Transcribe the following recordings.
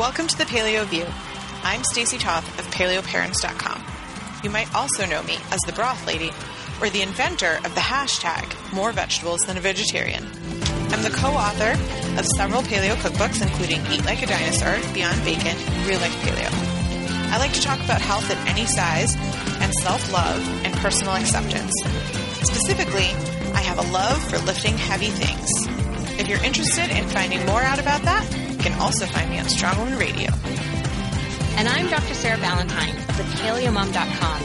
Welcome to the Paleo View. I'm Stacy Toth of PaleoParents.com. You might also know me as the Broth Lady or the inventor of the hashtag More Vegetables Than a Vegetarian. I'm the co-author of several paleo cookbooks, including Eat Like a Dinosaur, Beyond Bacon, Real Life Paleo. I like to talk about health at any size and self-love and personal acceptance. Specifically, I have a love for lifting heavy things. If you're interested in finding more out about that, can also find me on Strong Woman Radio. And I'm Dr. Sarah Ballantyne of thepaleomom.com.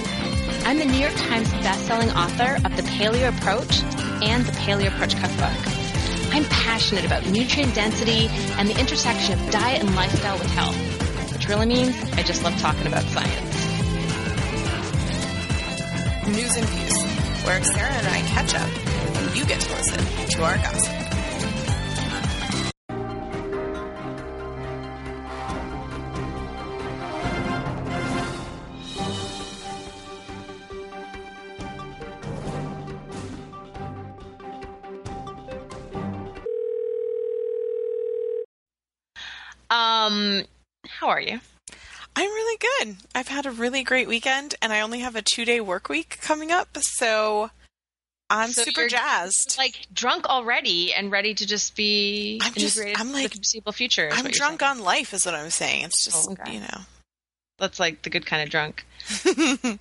I'm the New York Times bestselling author of The Paleo Approach and The Paleo Approach Cookbook. I'm passionate about nutrient density and the intersection of diet and lifestyle with health, which really means I just love talking about science. News and Views, where Sarah and I catch up and you get to listen to our gossip. How are you? I'm really good. I've had a really great weekend, and I only have a two day work week coming up, so I'm So super jazzed. Like drunk already and ready to just be I'm just- I'm like- the foreseeable future. I'm drunk on life, is what I'm saying. It's just, Oh, okay. you know. That's like the good kind of drunk,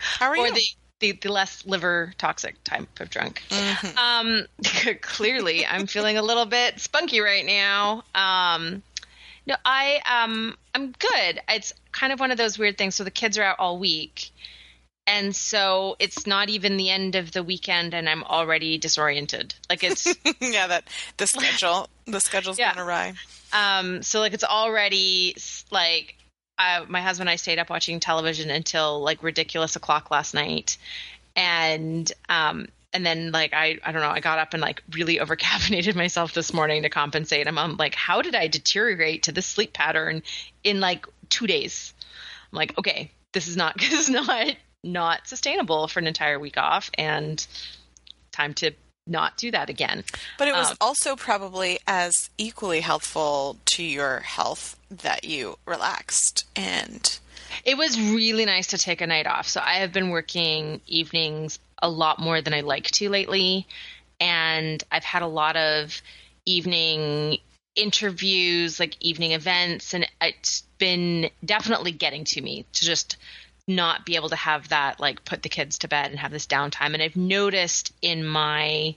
How are or you? the, the the less liver toxic type of drunk. Mhm. Um, clearly, I'm feeling a little bit spunky right now. Um, no, I um, I'm good. It's kind of one of those weird things. So the kids are out all week, and so it's not even the end of the weekend, and I'm already disoriented. Like it's yeah, that the schedule, the schedule's Yeah. gone awry. um, so like it's already like. Uh, my husband and I stayed up watching television until like ridiculous o'clock last night, and um, and then like I I don't know I got up and like really over caffeinated myself this morning to compensate. I'm, I'm like, how did I deteriorate to this sleep pattern in like two days? I'm like, okay, this is not this is not not sustainable for an entire week off, and time to not do that again. But it was Um, also probably as equally helpful to your health that you relaxed and It was really nice to take a night off. So I have been working evenings a lot more than I like to lately. And I've had a lot of evening interviews, like evening events, and it's been definitely getting to me to just not be able to have that, like put the kids to bed and have this downtime. And I've noticed in my,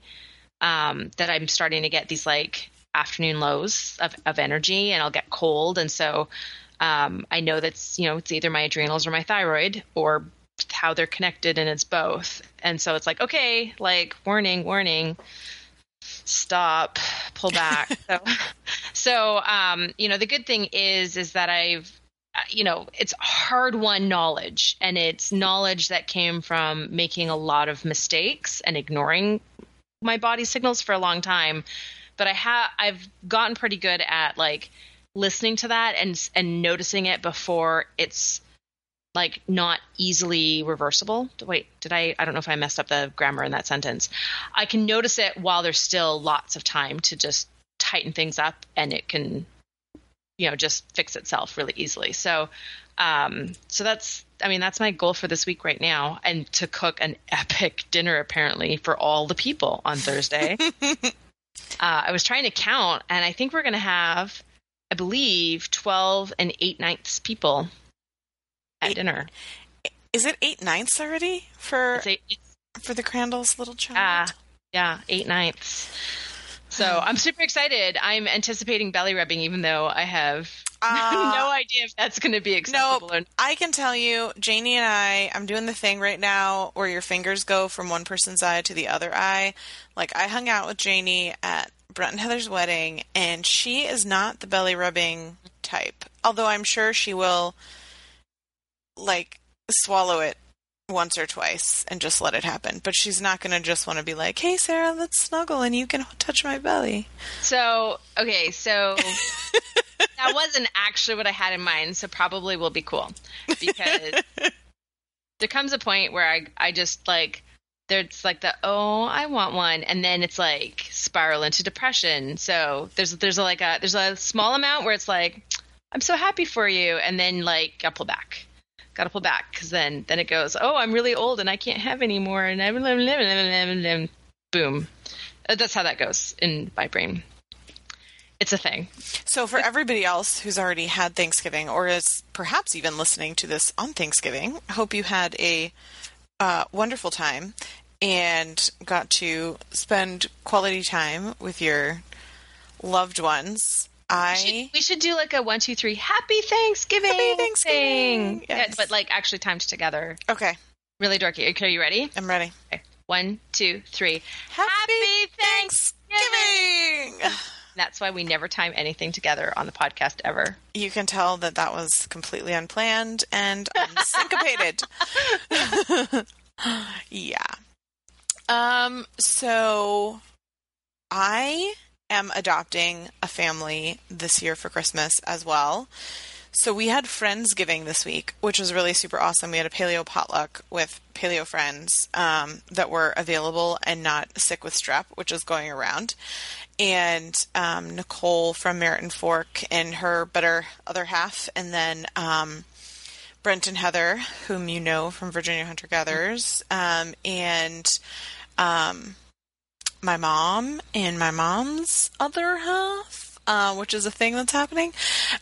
um, that I'm starting to get these like afternoon lows of, of energy and I'll get cold. And so, um, I know that's you know it's either my adrenals or my thyroid or how they're connected, and it's both. And so it's like, okay, like warning, warning, stop, pull back. so, so um, you know, the good thing is is that I've uh, you know it's hard won knowledge, and it's knowledge that came from making a lot of mistakes and ignoring my body signals for a long time. But I have I've gotten pretty good at like listening to that and and noticing it before it's like not easily reversible. Wait, did I I don't know if I messed up the grammar in that sentence. I can notice it while there's still lots of time to just tighten things up and it can you know just fix itself really easily. So um so that's I mean that's my goal for this week right now and to cook an epic dinner apparently for all the people on Thursday. uh, I was trying to count and I think we're going to have I believe 12 and 8 ninths people at Eight- dinner. is it eight ninths already for It's eight, it's, for the Crandall's little child? ah, yeah, 8 ninths. So I'm super excited. I'm anticipating belly rubbing, even though I have Uh, no idea if that's going to be No, acceptable or not. I can tell you, Janie and I, I'm doing the thing right now where your fingers go from one person's eye to the other eye. Like, I hung out with Janie at Brent and Heather's wedding, and she is not the belly rubbing type. Although I'm sure she will, like, swallow it once or twice and just let it happen. But she's not going to just want to be like, hey, Sarah, let's snuggle and you can touch my belly. So, okay, so that wasn't actually what I had in mind, so probably will be cool. Because there comes a point where I I just like there's like the oh I want one and then it's like spiral into depression. So there's there's like a there's a small amount where it's like I'm so happy for you. And then like gotta pull back. Gotta pull back because then then it goes, oh, I'm really old and I can't have any more. And I'm boom. Uh, That's how that goes in my brain. It's a thing. So, for everybody else who's already had Thanksgiving or is perhaps even listening to this on Thanksgiving, hope you had a uh, wonderful time and got to spend quality time with your loved ones. I We should, we should do like a one, two, three, happy Thanksgiving. Happy Thanksgiving. thing. Yeah, but like actually timed together. okay, Really dorky. Okay, are you ready? I'm ready. Okay. One, two, three. Happy Thanksgiving. Thanksgiving. That's why we never time anything together on the podcast ever. You can tell that that was completely unplanned and syncopated. yeah. Um. So, I am adopting a family this year for Christmas as well. So we had Friendsgiving this week, which was really super awesome. We had a paleo potluck with paleo friends um, that were available and not sick with strep, which is going around. And um, Nicole from Merit and Fork and her better other half, and then um, Brent and Heather, whom you know from Virginia Hunter Gatherers, um, and um, my mom and my mom's other half, uh, which is a thing that's happening.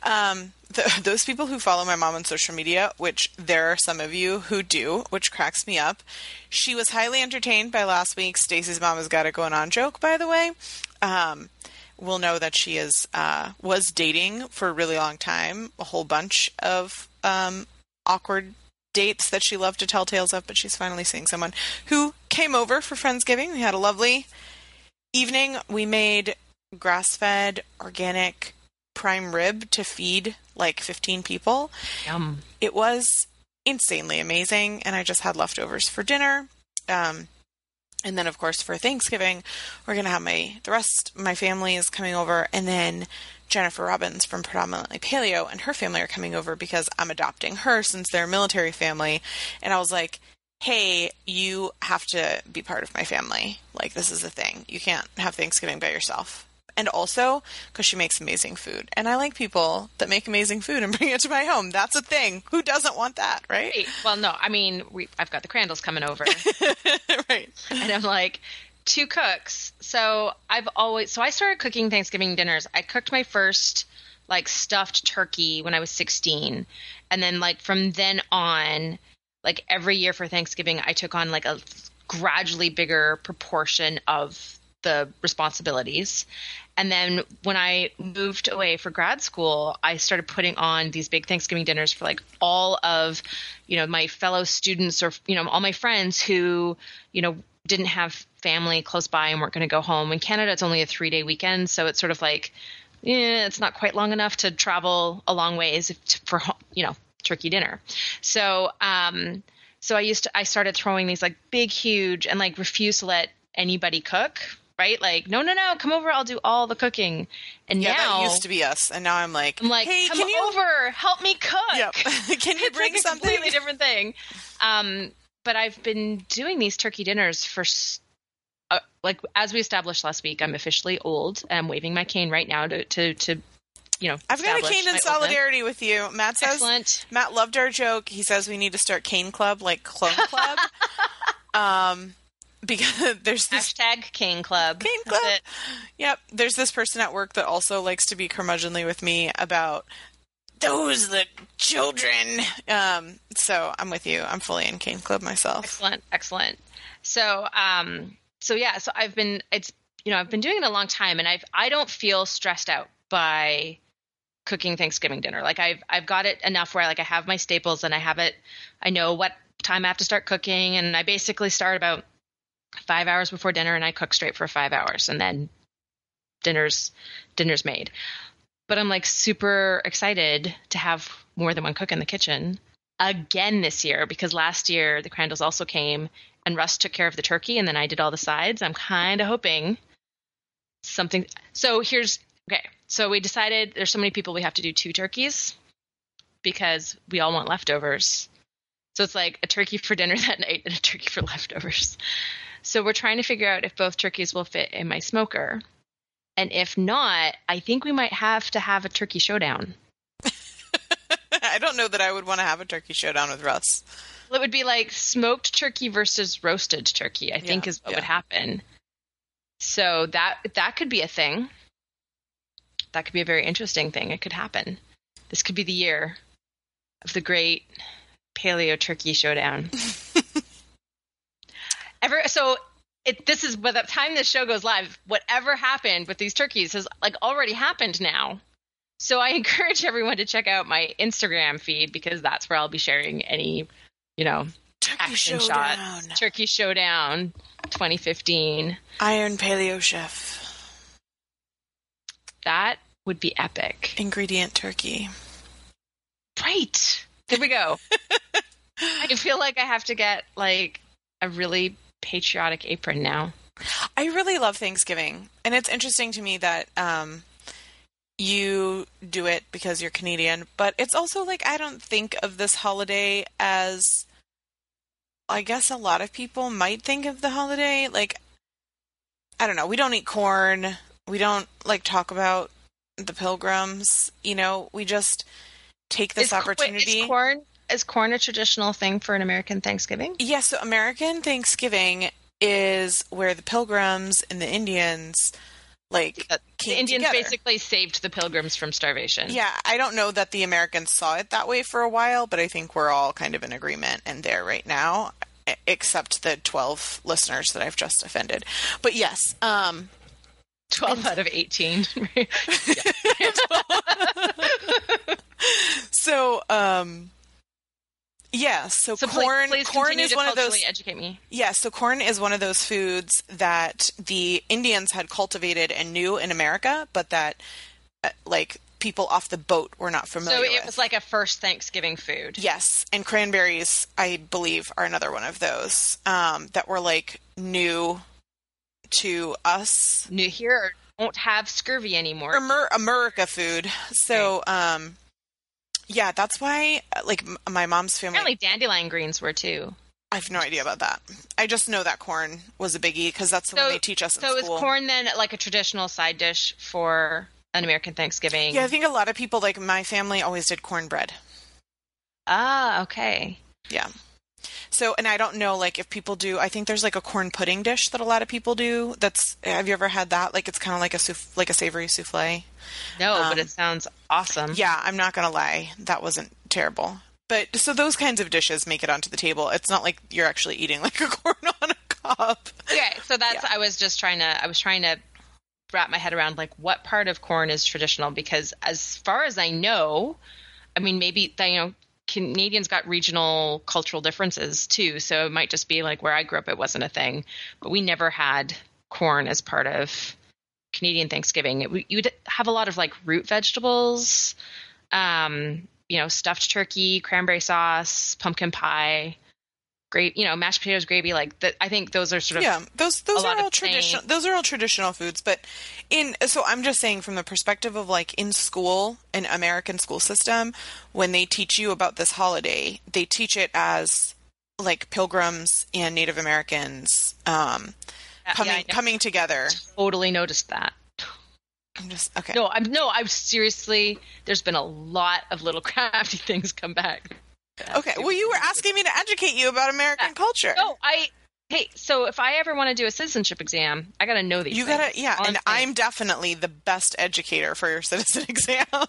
Um, th- those people who follow my mom on social media, which there are some of you who do, which cracks me up. She was highly entertained by last week's Stacy's mom has got it going on joke, by the way. Um, will know that she is uh, was dating for a really long time, a whole bunch of um, awkward dates that she loved to tell tales of, but she's finally seeing someone who came over for Friendsgiving. We had a lovely evening. We made grass fed, organic prime rib to feed like 15 people. Yum. It was insanely amazing, and I just had leftovers for dinner. Um, and then, of course, for Thanksgiving, we're gonna have my the rest my family is coming over, and then Jennifer Robbins from Predominantly Paleo and her family are coming over because I'm adopting her since they're a military family. And I was like, hey, you have to be part of my family. Like, this is a thing. You can't have Thanksgiving by yourself. And also, because she makes amazing food. And I like people that make amazing food and bring it to my home. That's a thing. Who doesn't want that, right? Hey, Well, no, I mean, we, I've got the Crandalls coming over, right. and I'm like, two cooks. So I've always, so I started cooking Thanksgiving dinners. I cooked my first like stuffed turkey when I was 16, and then like from then on, like every year for Thanksgiving, I took on like a gradually bigger proportion of the responsibilities. And then when I moved away for grad school, I started putting on these big Thanksgiving dinners for like all of, you know, my fellow students or, you know, all my friends who, you know, didn't have family close by and weren't going to go home. In Canada, it's only a three day weekend. So it's sort of like, yeah, it's not quite long enough to travel a long ways for, you know, turkey dinner. So, um, so I used to, I started throwing these like big, huge, and like refuse to let anybody cook, right? Like, no, no, no, come over, I'll do all the cooking. And Yeah, now that used to be us. And now I'm like, I'm like, hey, come can you over, help me cook. Yep. Can you it's bring like a something? completely different thing. Um, but I've been doing these turkey dinners for, uh, like, as we established last week, I'm officially old. I'm waving my cane right now to, to, to you know, I've got a cane in solidarity with you. Matt says Excellent. Matt loved our joke. He says we need to start cane club like clone club. um because there's this Hashtag cane club. cane club. Yep. There's this person at work that also likes to be curmudgeonly with me about those the children. Um so I'm with you. I'm fully in cane club myself. Excellent, excellent. So, um, so yeah, so I've been, it's, you know, I've been doing it a long time, and I've, I don't feel stressed out by cooking Thanksgiving dinner. Like I've, I've got it enough where like I have my staples and I have it, I know what time I have to start cooking, and I basically start about five hours before dinner, and I cook straight for five hours, and then dinner's, dinner's made. But I'm like super excited to have more than one cook in the kitchen again this year because last year the Crandalls also came and Russ took care of the turkey and then I did all the sides. I'm kind of hoping something. So here's okay. So we decided there's so many people we have to do two turkeys because we all want leftovers. So it's like a turkey for dinner that night and a turkey for leftovers. So we're trying to figure out if both turkeys will fit in my smoker. And if not, I think we might have to have a turkey showdown. I don't know that I would want to have a turkey showdown with Russ. Well, it would be like smoked turkey versus roasted turkey. I think Yeah, is what yeah. would happen. So that that could be a thing. That could be a very interesting thing. It could happen. This could be the year of the great paleo turkey showdown. Ever so it this is by the time this show goes live, whatever happened with these turkeys has like already happened now. So I encourage everyone to check out my Instagram feed because that's where I'll be sharing any, you know, Turkey action showdown. shots. Turkey Showdown 2015. Iron Paleo Chef. That would be epic. Ingredient turkey. Right. There we go. I feel like I have to get like a really patriotic apron now. I really love Thanksgiving, and it's interesting to me that um, you do it because you're Canadian, but it's also like I don't think of this holiday as I guess a lot of people might think of the holiday like I don't know. We don't eat corn. We don't like talk about the pilgrims. You know, we just take this Is- wait, opportunity. is corn is corn a traditional thing for an American Thanksgiving? Yes, so American Thanksgiving is where the pilgrims and the Indians like The Indians together. basically saved the pilgrims from starvation. Yeah, I don't know that the Americans saw it that way for a while, but I think we're all kind of in agreement and there right now, except the 12 listeners that I've just offended. But yes, um 12 out of 18. so um yeah, so, so corn please, corn is one of those educate me. Yeah, so corn is one of those foods that the Indians had cultivated and knew in America, but that uh, like people off the boat were not familiar So it with. was like a first Thanksgiving food. yes, and cranberries, I believe, are another one of those um, that were like new to us. New here won't have scurvy anymore. Amer- America food. So, um, yeah, that's why like m- my mom's family. Apparently dandelion greens were too. I have no idea about that. I just know that corn was a biggie because that's the one they teach us in so school. is corn then like a traditional side dish for an American Thanksgiving? Yeah, I think a lot of people, like my family, always did cornbread. Ah, okay. Yeah. So, and I don't know, like, if people do, I think there's like a corn pudding dish that a lot of people do. That's, have you ever had that? Like, it's kind of like a souff- like a savory souffle. No, but Um, it sounds awesome. Yeah, I'm not going to lie. That wasn't terrible. But so those kinds of dishes make it onto the table. It's not like you're actually eating like a corn on a cob. Okay, so that's Yeah. I was just trying to I was trying to wrap my head around like what part of corn is traditional because as far as I know, I mean maybe you know Canadians got regional cultural differences too, so it might just be like where I grew up it wasn't a thing, but we never had corn as part of Canadian Thanksgiving. It, you'd have a lot of like root vegetables, um, you know, stuffed turkey, cranberry sauce, pumpkin pie, grape, you know, mashed potatoes, gravy. Like that, I think those are sort of yeah, those those are all traditional. Those are all traditional foods, but in so I'm just saying from the perspective of like in school, an American school system, when they teach you about this holiday, they teach it as like pilgrims and Native Americans um, coming never coming together. totally noticed that. I'm just okay. No, I'm no, I'm seriously. There's been a lot of little crafty things come back. Okay, well, you were asking me to educate you about American Yeah. culture. No, I. Hey, so if I ever want to do a citizenship exam, I got to know these. You things. gotta, yeah, and. I'm definitely the best educator for your citizen exam. I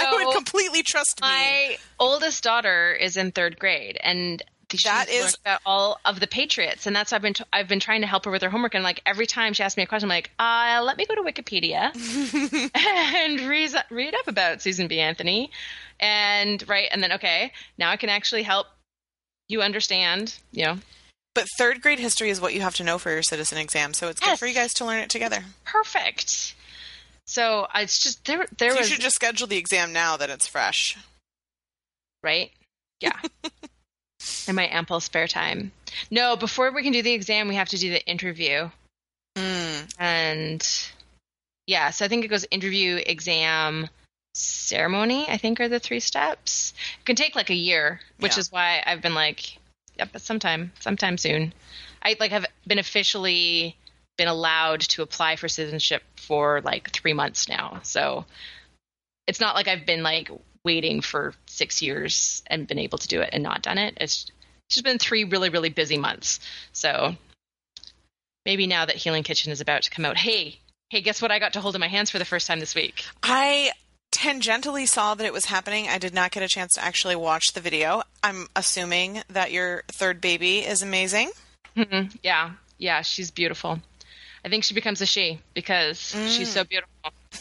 So, would completely trust me. My oldest daughter is in third grade, and That is- about all of the Patriots, and that's I've been t- I've been trying to help her with her homework, and like every time she asks me a question, I'm like, uh, let me go to Wikipedia and read read up about Susan B. Anthony, and right, and then okay, now I can actually help you understand, you know, But third grade history is what you have to know for your citizen exam, so it's good for you guys to learn it together. perfect. So I- it's just there. There So you should just schedule the exam now that it's fresh. right? Yeah. In my ample spare time. No, before we can do the exam, we have to do the interview. Mm. And yeah, so I think it goes interview, exam, ceremony, I think are the three steps. It can take like a year, which Yeah. is why I've been like, yep, but sometime, sometime soon. I like have been officially been allowed to apply for citizenship for like three months now. So it's not like I've been like waiting for six years and been able to do it and not done it. It's just been three really, really busy months. So maybe now that Healing Kitchen is about to come out, hey, hey, guess what I got to hold in my hands for the first time this week? I tangentially saw that it was happening. I did not get a chance to actually watch the video. I'm assuming that your third baby is amazing. Mm-hmm. Yeah, yeah, she's beautiful. I think she becomes a she because mm. she's so beautiful.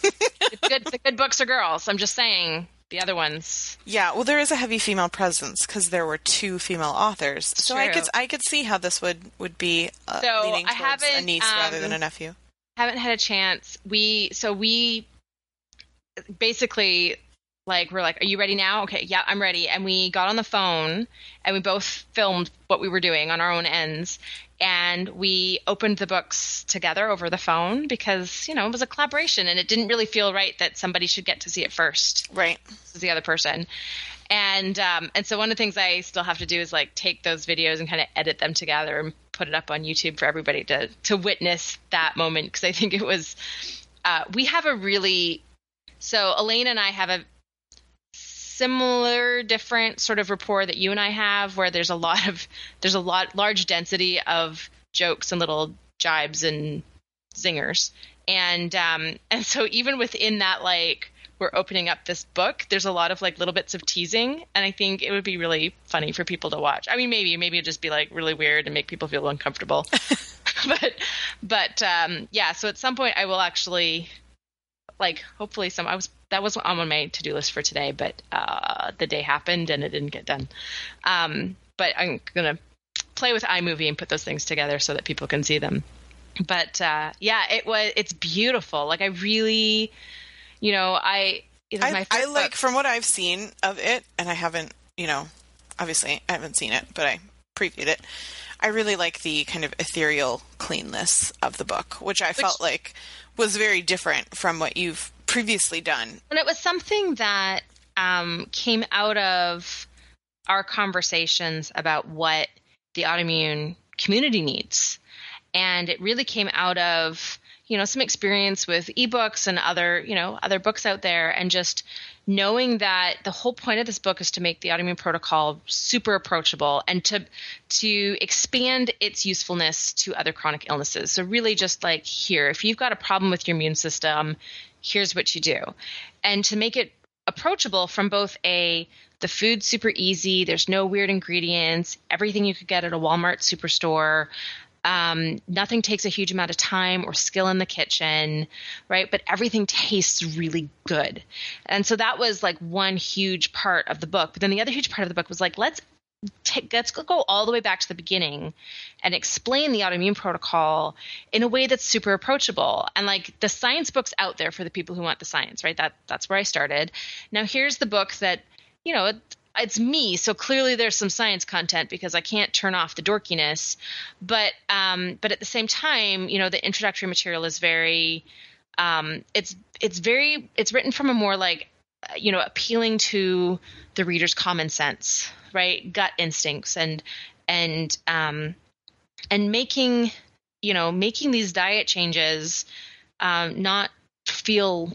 it's good. The good books are girls. I'm just saying the other ones. Yeah, well, there is a heavy female presence because there were two female authors, so True. I could I could see how this would would be uh, so leaning towards a niece um, rather than a nephew. Haven't had a chance. We so we basically like we're like, "Are you ready now?" Okay, yeah, I'm ready. And we got on the phone and we both filmed what we were doing on our own ends, and we opened the books together over the phone because you know it was a collaboration and it didn't really feel right that somebody should get to see it first. Right. The other person. And um, and so one of the things i still have to do is like take those videos and kind of edit them together and put it up on youtube for everybody to to witness that moment because i think it was uh, we have a really so Alaena and i have a similar different sort of rapport that you and I have where there's a lot of there's a lot large density of jokes and little jibes and zingers. And um and so even within that like we're opening up this book, there's a lot of like little bits of teasing and I think it would be really funny for people to watch. I mean maybe maybe it'd just be like really weird and make people feel uncomfortable. but but um yeah, so at some point I will actually like hopefully some I was that was on my to do list for today, but uh, the day happened and it didn't get done. Um, but I'm gonna play with iMovie and put those things together so that people can see them. But uh, yeah, it was it's beautiful. Like I really, you know, I I, I like from what I've seen of it, and I haven't, you know, obviously I haven't seen it, but I previewed it. I really like the kind of ethereal cleanness of the book, which I which, felt like was very different from what you've previously done. And it was something that um, came out of our conversations about what the autoimmune community needs. And it really came out of, you know, some experience with ebooks and other, you know, other books out there and just knowing that the whole point of this book is to make the autoimmune protocol super approachable and to to expand its usefulness to other chronic illnesses. So really just like here, if you've got a problem with your immune system, here's what you do. And to make it approachable from both a the food's super easy, there's no weird ingredients, everything you could get at a Walmart superstore. Um, nothing takes a huge amount of time or skill in the kitchen, right? But everything tastes really good. And so that was like one huge part of the book. But then the other huge part of the book was like, let's take, let's go all the way back to the beginning and explain the autoimmune protocol in a way that's super approachable. And like the science book's out there for the people who want the science, right? That that's where I started. Now here's the book that, you know, it's me, so clearly there's some science content because I can't turn off the dorkiness. But um, but at the same time, you know, the introductory material is very um, it's it's very it's written from a more like you know appealing to the reader's common sense right gut instincts and and um and making you know making these diet changes um, not feel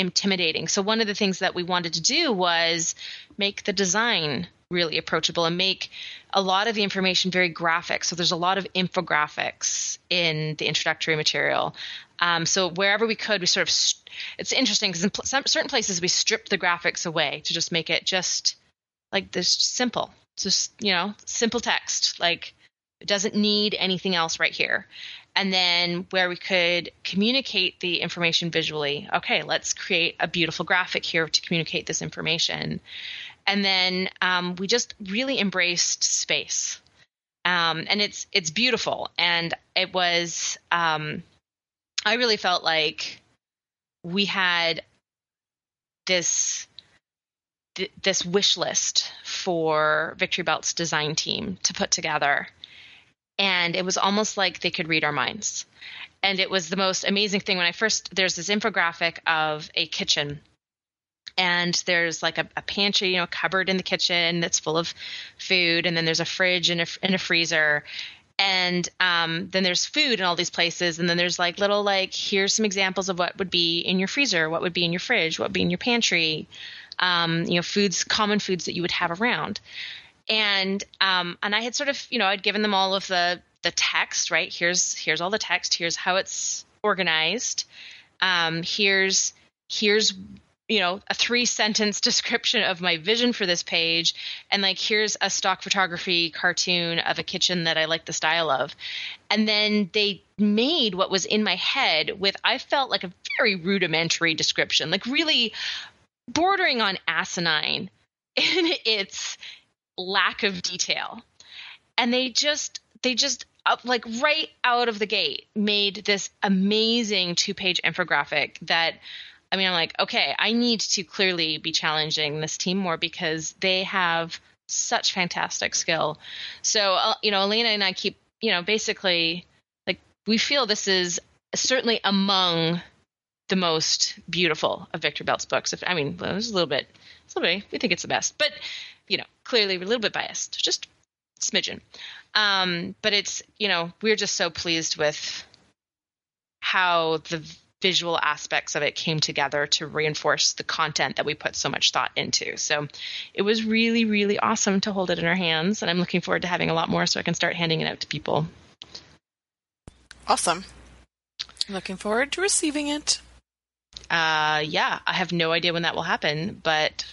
intimidating so one of the things that we wanted to do was make the design really approachable and make a lot of the information very graphic. So there's a lot of infographics in the introductory material. Um, so wherever we could, we sort of st- it's interesting because in pl- some, certain places we stripped the graphics away to just make it just like this simple, just you know, simple text. Like it doesn't need anything else right here. And then where we could communicate the information visually, okay, let's create a beautiful graphic here to communicate this information. And then um, we just really embraced space. Um, and it's it's beautiful, and it was. Um, I really felt like we had this this wish list for Victory Belt's design team to put together. And it was almost like they could read our minds. And it was the most amazing thing when I first, there's this infographic of a kitchen. And there's like a, a pantry, you know, a cupboard in the kitchen that's full of food. And then there's a fridge and a, and a freezer and um, then there's food in all these places and then there's like little like here's some examples of what would be in your freezer what would be in your fridge what would be in your pantry um, you know foods common foods that you would have around and um, and i had sort of you know i'd given them all of the the text right? Here's here's all the text. Here's how it's organized. Um, here's here's you know a three sentence description of my vision for this page. And like here's a stock photography cartoon of a kitchen that i like the style of. And then they made what was in my head with i felt like a very rudimentary description like really bordering on asinine in its lack of detail and they just they just up like right out of the gate made this amazing two page infographic that I mean, I'm like, okay, I need to clearly be challenging this team more because they have such fantastic skill. So, uh, you know, Alaena and I keep, you know, basically like we feel this is certainly among the most beautiful of Victory Belt's books. If I mean, well, it's a little bit, it's a little bit, we think it's the best, but you know, clearly a little bit biased, just smidgen. Um, but it's, you know, we're just so pleased with how the visual aspects of it came together to reinforce the content that we put so much thought into. So it was really, really awesome to hold it in our hands. And I'm looking forward to having a lot more so I can start handing it out to people. Awesome. Looking forward to receiving it. Uh, yeah, I have no idea when that will happen, but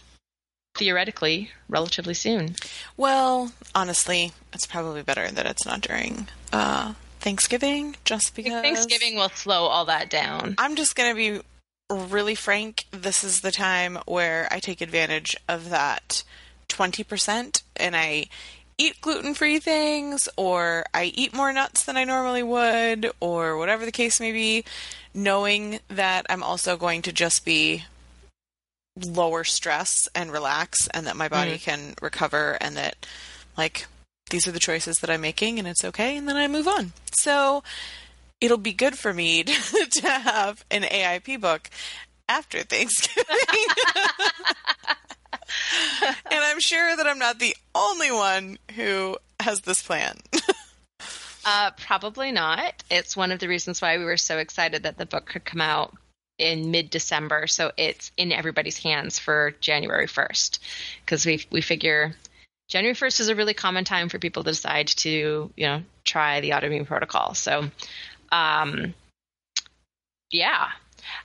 theoretically, relatively soon. Well, honestly, it's probably better that it's not during uh, Thanksgiving just because Thanksgiving will slow all that down. I'm just going to be really frank. This is the time where I take advantage of that 20% and I eat gluten free things or I eat more nuts than I normally would or whatever the case may be, knowing that I'm also going to just be lower stress and relax and that my body mm-hmm. can recover and that like these are the choices that I'm making and it's okay. And then I move on. So it'll be good for me to, to have an AIP book after Thanksgiving. and I'm sure that I'm not the only one who has this plan. uh, probably not. It's one of the reasons why we were so excited that the book could come out in mid December, so it's in everybody's hands for January 1st. Because we we figure January 1st is a really common time for people to decide to, you know, try the autoimmune protocol. So, um, yeah.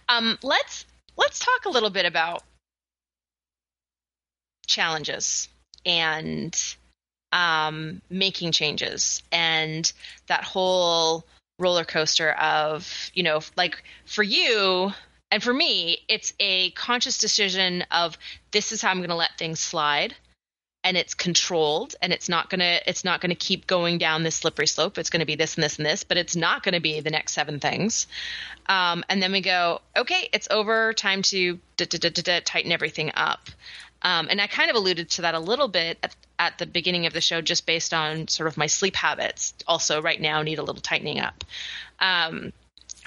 Um, let's let's talk a little bit about challenges and um, making changes and that whole roller coaster of, you know, like for you and for me, it's a conscious decision of this is how I'm going to let things slide and it's controlled and it's not going to it's not going to keep going down this slippery slope. It's going to be this and this and this but it's not going to be the next seven things. Um, and then we go okay it's over time to tighten everything up um, and i kind of alluded to that a little bit at, at, the beginning of the show just based on sort of my sleep habits also right now need a little tightening up um,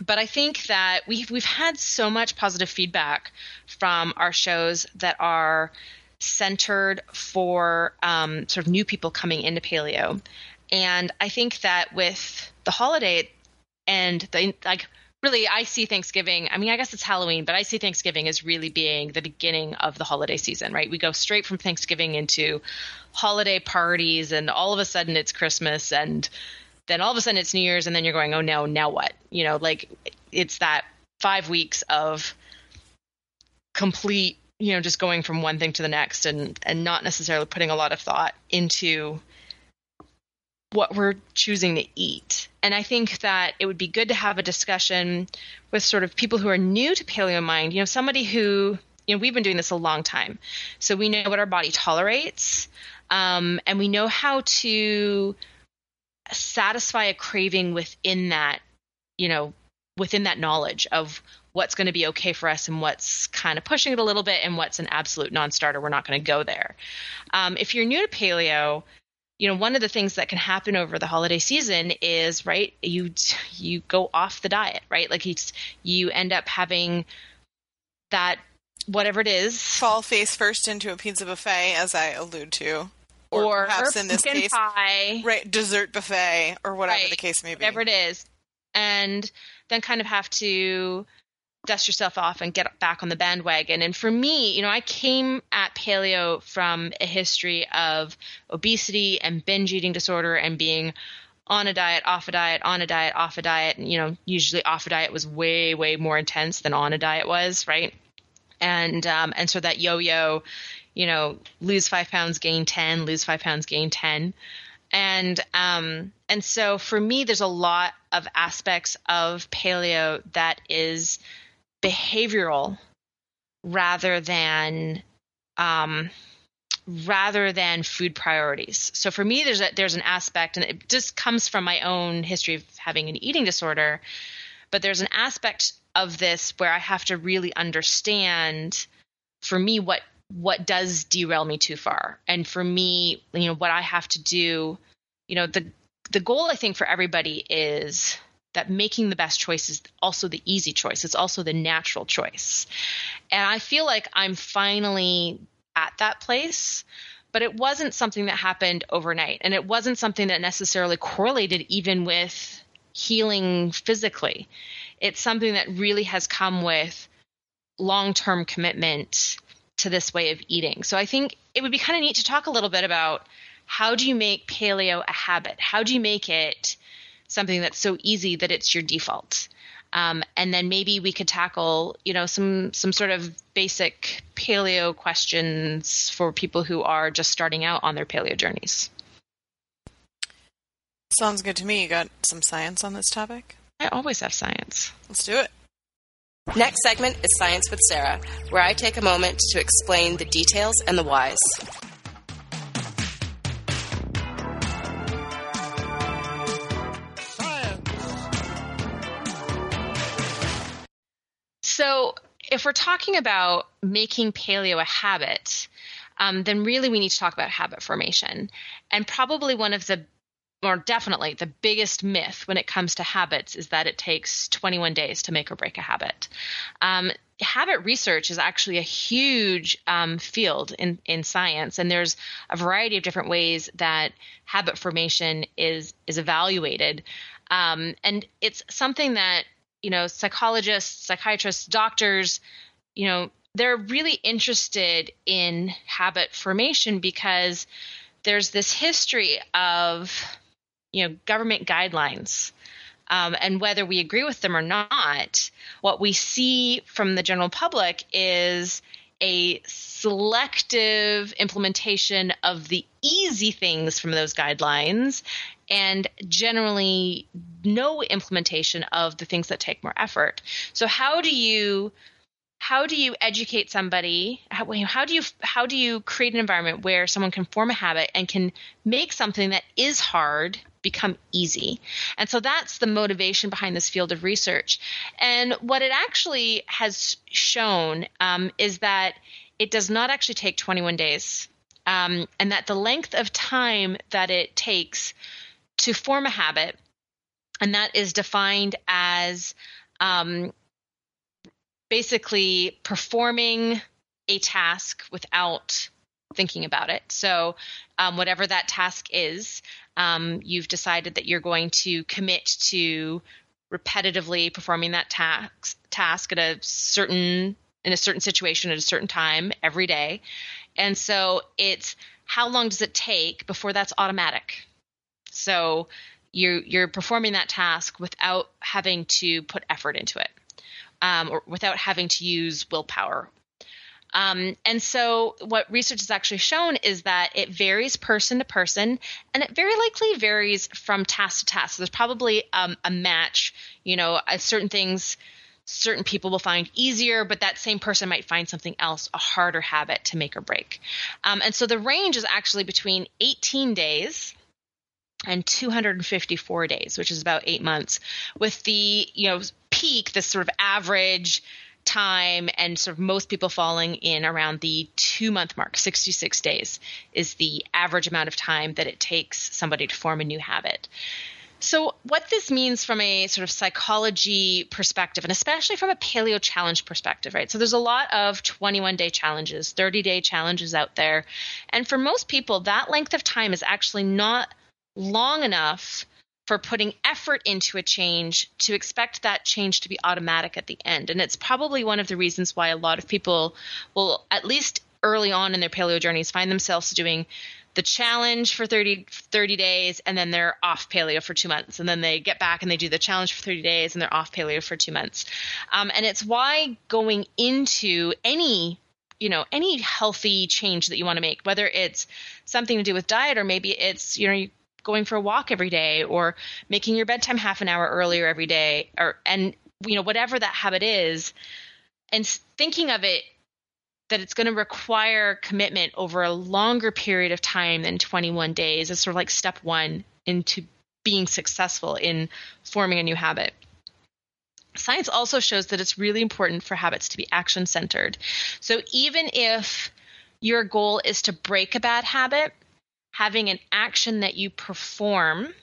but I think that we've we've had so much positive feedback from our shows that are centered for um, sort of new people coming into paleo. And I think that with the holiday and the like really I see Thanksgiving, I mean I guess it's Halloween, but I see Thanksgiving as really being the beginning of the holiday season, right? We go straight from Thanksgiving into holiday parties and all of a sudden it's Christmas and then all of a sudden it's New Year's and then you're going, "Oh no, now what?" You know, like it's that 5 weeks of complete you know just going from one thing to the next and and not necessarily putting a lot of thought into what we're choosing to eat. And I think that it would be good to have a discussion with sort of people who are new to paleo mind, you know, somebody who, you know, we've been doing this a long time. So we know what our body tolerates, um, and we know how to satisfy a craving within that, you know, within that knowledge of what's going to be okay for us and what's kind of pushing it a little bit and what's an absolute non-starter. We're not going to go there. Um, if you're new to paleo, you know one of the things that can happen over the holiday season is right you you go off the diet right like you you end up having that whatever it is fall face first into a pizza buffet as i allude to or, or perhaps in this case, pie, right, dessert buffet or whatever Right. the case may be. whatever it is, and then kind of have to dust yourself off and get back on the bandwagon. And for me, you know, I came at paleo from a history of obesity and binge eating disorder and being on a diet, off a diet, on a diet, off a diet. And, you know, usually off a diet was way, way more intense than on a diet was, right? And um, and so that yo-yo, you know, lose five pounds, gain ten, lose five pounds, gain ten and um and so for me there's a lot of aspects of paleo that is behavioral rather than um rather than food priorities. So for me there's a there's an aspect and it just comes from my own history of having an eating disorder but there's an aspect of this where i have to really understand for me what what does derail me too far. And for me you know what i have to do you know the the goal i think for everybody is that making the best choice is also the easy choice it's also the natural choice and i feel like i'm finally at that place but it wasn't something that happened overnight and it wasn't something that necessarily correlated even with healing physically it's something that really has come with long-term commitment to this way of eating. So I think it would be kind of neat to talk a little bit about how do you make paleo a habit? How do you make it something that's so easy that it's your default? Um, and then maybe we could tackle, you know, some some sort of basic paleo questions for people who are just starting out on their paleo journeys. Sounds good to me. You got some science on this topic? I always have science. Let's do it. Next segment is Science with Sarah, where I take a moment to explain the details and the whys. So, if we're talking about making paleo a habit, um, then really we need to talk about habit formation. And probably one of the, or definitely the biggest myth when it comes to habits is that it takes 21 days to make or break a habit. Um, habit research is actually a huge um, field in, in science, and there's a variety of different ways that habit formation is is evaluated. Um, and it's something that you know psychologists psychiatrists doctors you know they're really interested in habit formation because there's this history of you know government guidelines um, and whether we agree with them or not what we see from the general public is a selective implementation of the easy things from those guidelines and generally no implementation of the things that take more effort. So how do you how do you educate somebody? How, how do you how do you create an environment where someone can form a habit and can make something that is hard become easy? And so that's the motivation behind this field of research. And what it actually has shown um, is that it does not actually take 21 days um, and that the length of time that it takes to form a habit, and that is defined as um, basically performing a task without thinking about it. So, um, whatever that task is, um, you've decided that you're going to commit to repetitively performing that task task at a certain in a certain situation at a certain time every day. And so it's how long does it take before that's automatic? So you're you're performing that task without having to put effort into it, um, or without having to use willpower. Um, and so what research has actually shown is that it varies person to person, and it very likely varies from task to task. So there's probably um, a match. You know, uh, certain things certain people will find easier, but that same person might find something else a harder habit to make or break. Um, and so the range is actually between 18 days and 254 days, which is about eight months, with the you know peak, this sort of average time, and sort of most people falling in around the two month mark. 66 days is the average amount of time that it takes somebody to form a new habit. So, what this means from a sort of psychology perspective, and especially from a paleo challenge perspective, right? So, there's a lot of 21 day challenges, 30 day challenges out there. And for most people, that length of time is actually not long enough for putting effort into a change to expect that change to be automatic at the end. And it's probably one of the reasons why a lot of people will, at least early on in their paleo journeys, find themselves doing the challenge for 30, 30 days and then they're off paleo for two months and then they get back and they do the challenge for 30 days and they're off paleo for two months um, and it's why going into any you know any healthy change that you want to make whether it's something to do with diet or maybe it's you know going for a walk every day or making your bedtime half an hour earlier every day or and you know whatever that habit is and thinking of it that it's going to require commitment over a longer period of time than 21 days is sort of like step one into being successful in forming a new habit. Science also shows that it's really important for habits to be action centered. So even if your goal is to break a bad habit, having an action that you perform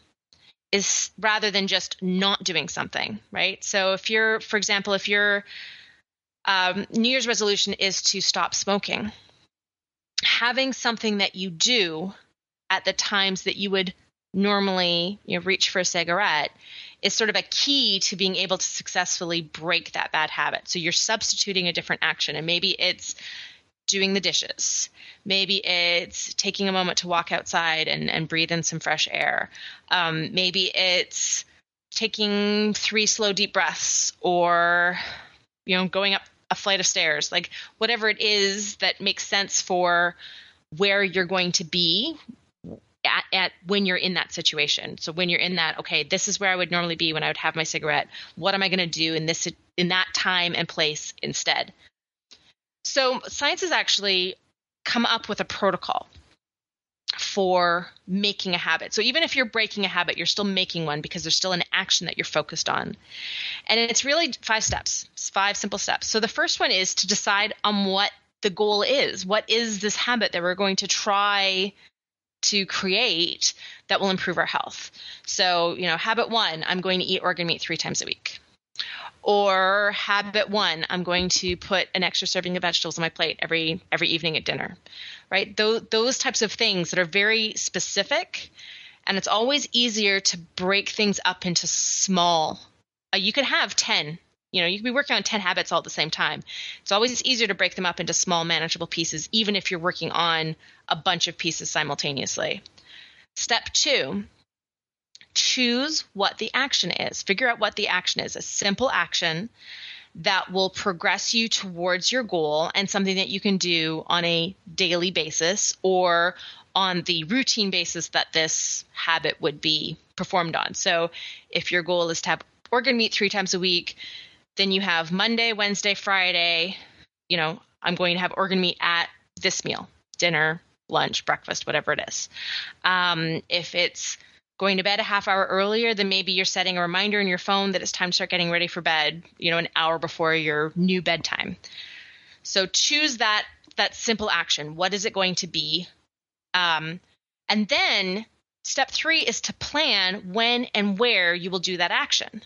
is rather than just not doing something, right? So if you're, for example, if you're um, New Year's resolution is to stop smoking. Having something that you do at the times that you would normally you know, reach for a cigarette is sort of a key to being able to successfully break that bad habit. So you're substituting a different action, and maybe it's doing the dishes. Maybe it's taking a moment to walk outside and, and breathe in some fresh air. Um, maybe it's taking three slow, deep breaths or you know going up a flight of stairs, like whatever it is that makes sense for where you're going to be at, at, when you're in that situation. So when you're in that, okay, this is where I would normally be when I would have my cigarette. What am I going to do in this in that time and place instead? So science has actually come up with a protocol for making a habit. So even if you're breaking a habit, you're still making one because there's still an action that you're focused on. And it's really five steps, five simple steps. So the first one is to decide on what the goal is. What is this habit that we're going to try to create that will improve our health? So, you know, habit one, I'm going to eat organ meat three times a week. Or habit one, I'm going to put an extra serving of vegetables on my plate every every evening at dinner. Right? Those those types of things that are very specific, and it's always easier to break things up into small. Uh, you could have ten. You know, you could be working on ten habits all at the same time. It's always easier to break them up into small, manageable pieces, even if you're working on a bunch of pieces simultaneously. Step two choose what the action is. Figure out what the action is. A simple action that will progress you towards your goal and something that you can do on a daily basis or on the routine basis that this habit would be performed on. So if your goal is to have organ meat three times a week, then you have Monday, Wednesday, Friday, you know, I'm going to have organ meat at this meal, dinner, lunch, breakfast, whatever it is. Um, if it's going to bed a half hour earlier, then maybe you're setting a reminder in your phone that it's time to start getting ready for bed, you know, an hour before your new bedtime. So choose that that simple action. What is it going to be? Um, and then step three is to plan when and where you will do that action.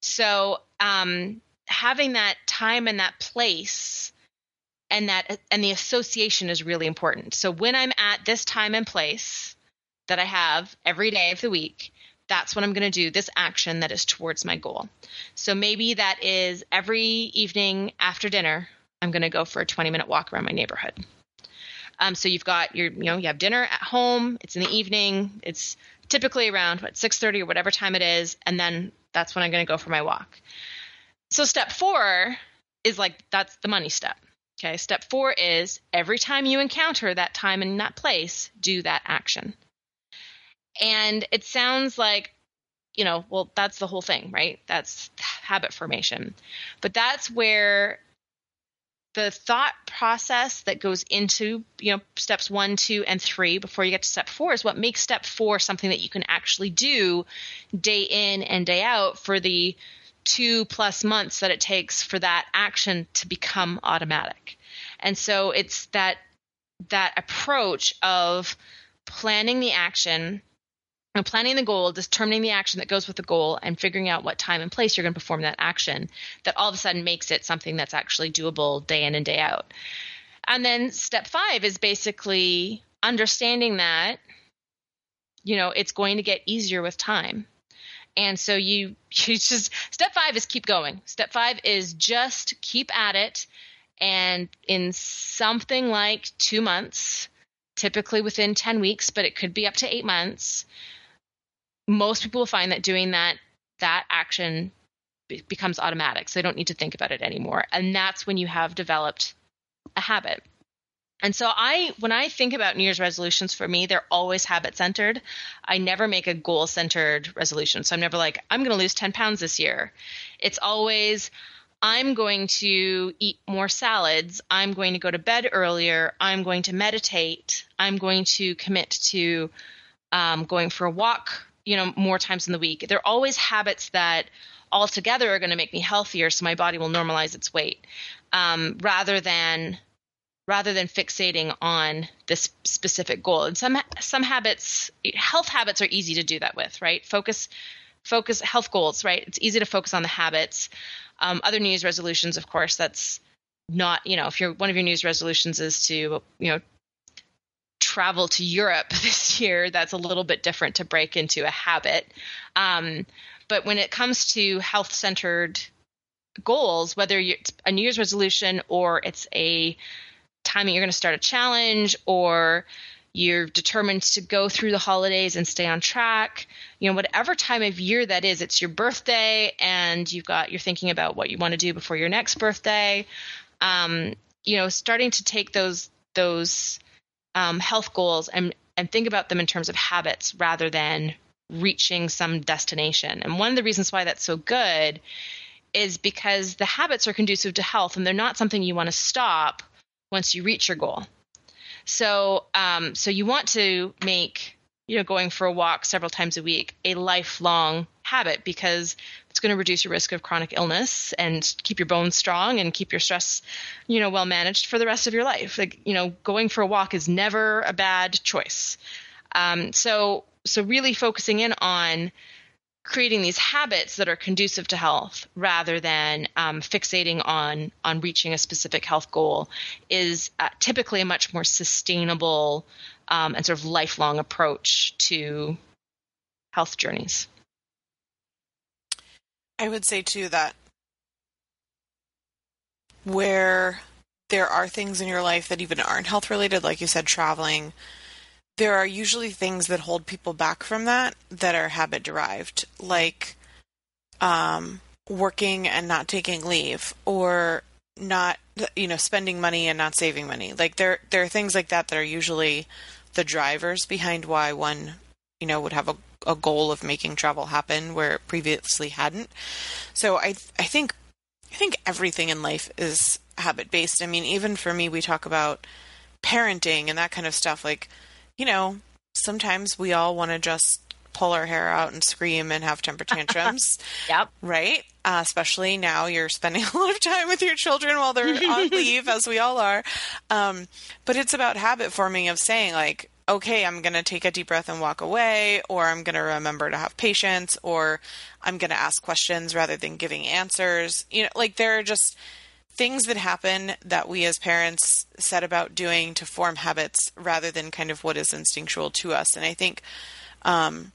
So um, having that time and that place and that and the association is really important. So when I'm at this time and place, that I have every day of the week, that's what I'm going to do, this action that is towards my goal. So maybe that is every evening after dinner, I'm going to go for a 20 minute walk around my neighborhood. Um, so you've got your, you know, you have dinner at home. It's in the evening. It's typically around what 6:30 or whatever time it is, and then that's when I'm going to go for my walk. So step four is like that's the money step. Okay. Step four is every time you encounter that time and that place, do that action. And it sounds like, you know, well, that's the whole thing, right? That's habit formation. But that's where the thought process that goes into you know steps one two and three before you get to step four is what makes step four something that you can actually do day in and day out for the two plus months that it takes for that action to become automatic and so it's that that approach of planning the action planning the goal, determining the action that goes with the goal, and figuring out what time and place you're going to perform that action, that all of a sudden makes it something that's actually doable day in and day out. And then step five is basically understanding that, you know, it's going to get easier with time. And so you, you just, step five is keep going. Step five is just keep at it. And in something like two months, typically within 10 weeks, but it could be up to eight months, most people will find that doing that that action be- becomes automatic. So they don't need to think about it anymore. And that's when you have developed a habit. And so i when i think about new year's resolutions for me they're always habit centered i never make a goal centered resolution. So i'm never like i'm going to lose 10 pounds this year. It's always i'm going to eat more salads. I'm going to go to bed earlier. I'm going to meditate. I'm going to commit to um, going for a walk you know more times in the week. They're always habits that altogether are going to make me healthier so my body will normalize its weight. Um, rather than rather than fixating on this specific goal. And some some habits health habits are easy to do that with right? Focus focus health goals right? It's easy to focus on the habits. Um, other new year's resolutions of course that's not you know if your one of your new year's resolutions is to you know travel to Europe this year, that's a little bit different to break into a habit. Um, but when it comes to health centered goals, whether it's a New Year's resolution or it's a time that you're going to start a challenge or you're determined to go through the holidays and stay on track you know whatever time of year that is it's your birthday and you've got you're thinking about what you want to do before your next birthday um, you know starting to take those those um, health goals and and think about them in terms of habits rather than reaching some destination. And one of the reasons why that's so good is because the habits are conducive to health and they're not something you want to stop once you reach your goal. So, um, so you want to make you know going for a walk several times a week a lifelong habit because it's going to reduce your risk of chronic illness and keep your bones strong and keep your stress, you know, well managed for the rest of your life. Like, you know, going for a walk is never a bad choice. Um, so, so really focusing in on creating these habits that are conducive to health rather than um, fixating on on reaching a specific health goal is uh, typically a much more sustainable um, and sort of lifelong approach to health journeys. I would say too that where there are things in your life that even aren't health related, like you said, traveling, there are usually things that hold people back from that that are habit derived, like um, working and not taking leave, or not, you know, spending money and not saving money. Like there, there are things like that that are usually the drivers behind why one, you know, would have a a goal of making travel happen where it previously hadn't. So I I think I think everything in life is habit based. I mean, even for me, we talk about parenting and that kind of stuff. Like, you know, sometimes we all want to just pull our hair out and scream and have temper tantrums. yep. Right? Uh, especially now you're spending a lot of time with your children while they're on leave, as we all are. Um, but it's about habit forming of saying, like, okay, I'm going to take a deep breath and walk away, or I'm going to remember to have patience, or I'm going to ask questions rather than giving answers. You know, like there are just things that happen that we as parents set about doing to form habits rather than kind of what is instinctual to us. And I think um,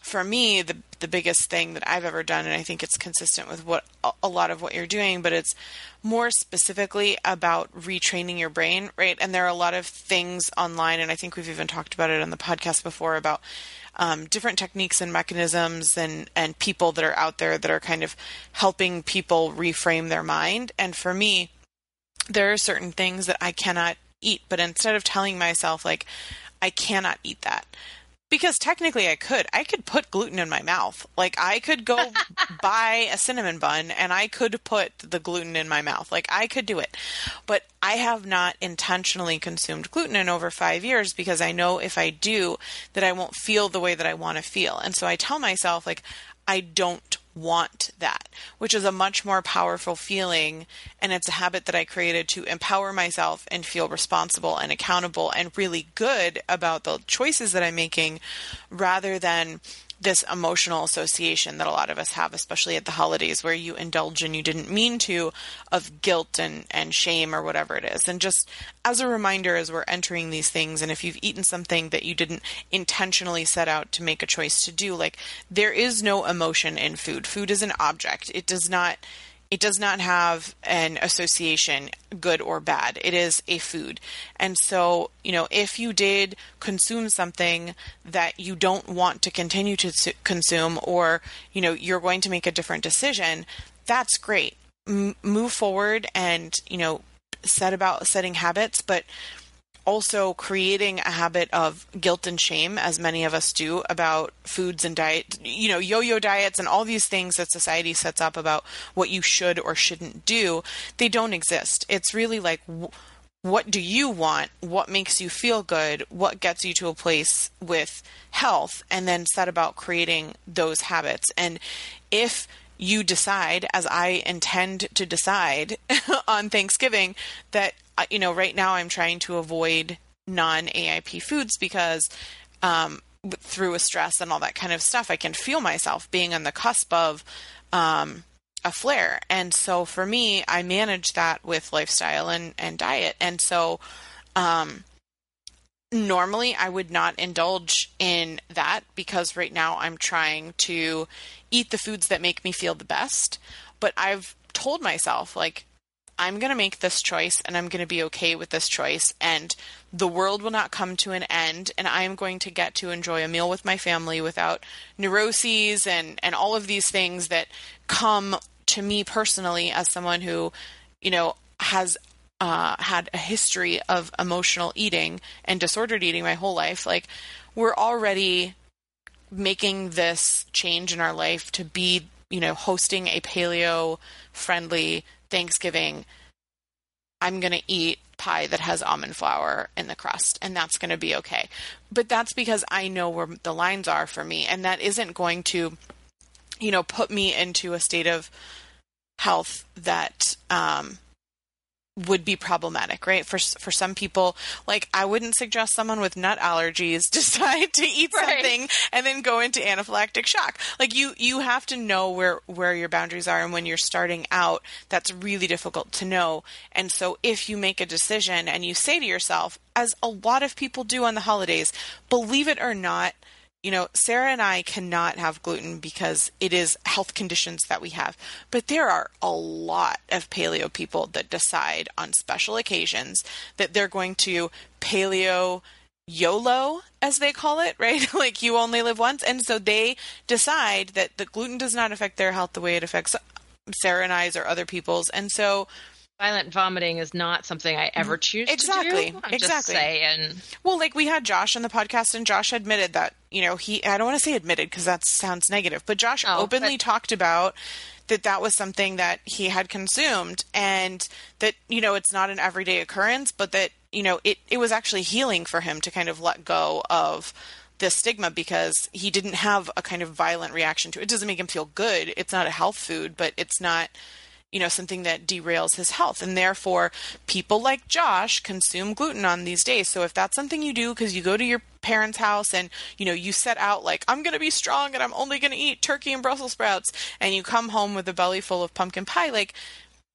for me, the the biggest thing that I've ever done, and I think it's consistent with what a lot of what you're doing, but it's more specifically about retraining your brain, right? And there are a lot of things online, and I think we've even talked about it on the podcast before about um, different techniques and mechanisms and and people that are out there that are kind of helping people reframe their mind. And for me, there are certain things that I cannot eat, but instead of telling myself like I cannot eat that because technically I could. I could put gluten in my mouth. Like I could go buy a cinnamon bun and I could put the gluten in my mouth. Like I could do it. But I have not intentionally consumed gluten in over 5 years because I know if I do that I won't feel the way that I want to feel. And so I tell myself like I don't want that, which is a much more powerful feeling. And it's a habit that I created to empower myself and feel responsible and accountable and really good about the choices that I'm making rather than this emotional association that a lot of us have, especially at the holidays where you indulge and you didn't mean to of guilt and, and shame or whatever it is. And just as a reminder, as we're entering these things, and if you've eaten something that you didn't intentionally set out to make a choice to do, like there is no emotion in food. Food is an object. It does not it does not have an association, good or bad. It is a food. And so, you know, if you did consume something that you don't want to continue to consume, or, you know, you're going to make a different decision, that's great. M- move forward and, you know, set about setting habits, but also creating a habit of guilt and shame, as many of us do, about foods and diet, you know, yo yo diets and all these things that society sets up about what you should or shouldn't do, they don't exist. It's really like, what do you want? What makes you feel good? What gets you to a place with health? And then set about creating those habits. And if you decide, as I intend to decide on Thanksgiving, that you know, right now I'm trying to avoid non AIP foods because um, through a stress and all that kind of stuff, I can feel myself being on the cusp of um, a flare. And so for me, I manage that with lifestyle and, and diet. And so um, normally I would not indulge in that because right now I'm trying to eat the foods that make me feel the best. But I've told myself, like, I'm going to make this choice and I'm going to be okay with this choice and the world will not come to an end and I am going to get to enjoy a meal with my family without neuroses and and all of these things that come to me personally as someone who you know has uh, had a history of emotional eating and disordered eating my whole life. Like we're already making this change in our life to be you know hosting a paleo friendly Thanksgiving, I'm going to eat pie that has almond flour in the crust, and that's going to be okay. But that's because I know where the lines are for me, and that isn't going to, you know, put me into a state of health that um, would be problematic, right? For for some people, like I wouldn't suggest someone with nut allergies decide to eat right. something and then go into anaphylactic shock. Like you you have to know where where your boundaries are and when you're starting out, that's really difficult to know. And so if you make a decision and you say to yourself, as a lot of people do on the holidays, believe it or not, you know, Sarah and I cannot have gluten because it is health conditions that we have. But there are a lot of paleo people that decide on special occasions that they're going to paleo YOLO, as they call it, right? like you only live once. And so they decide that the gluten does not affect their health the way it affects Sarah and I's or other people's. And so violent vomiting is not something I ever mm-hmm. choose exactly. to do. I'm exactly. saying. Well, like we had Josh on the podcast, and Josh admitted that you know he. I don't want to say admitted because that sounds negative, but Josh oh, openly but- talked about that that was something that he had consumed, and that you know it's not an everyday occurrence, but that you know it it was actually healing for him to kind of let go of the stigma because he didn't have a kind of violent reaction to it. It doesn't make him feel good. It's not a health food, but it's not you know, something that derails his health. And therefore, people like Josh consume gluten on these days. So if that's something you do because you go to your parents' house and, you know, you set out like, I'm going to be strong and I'm only going to eat turkey and Brussels sprouts, and you come home with a belly full of pumpkin pie, like,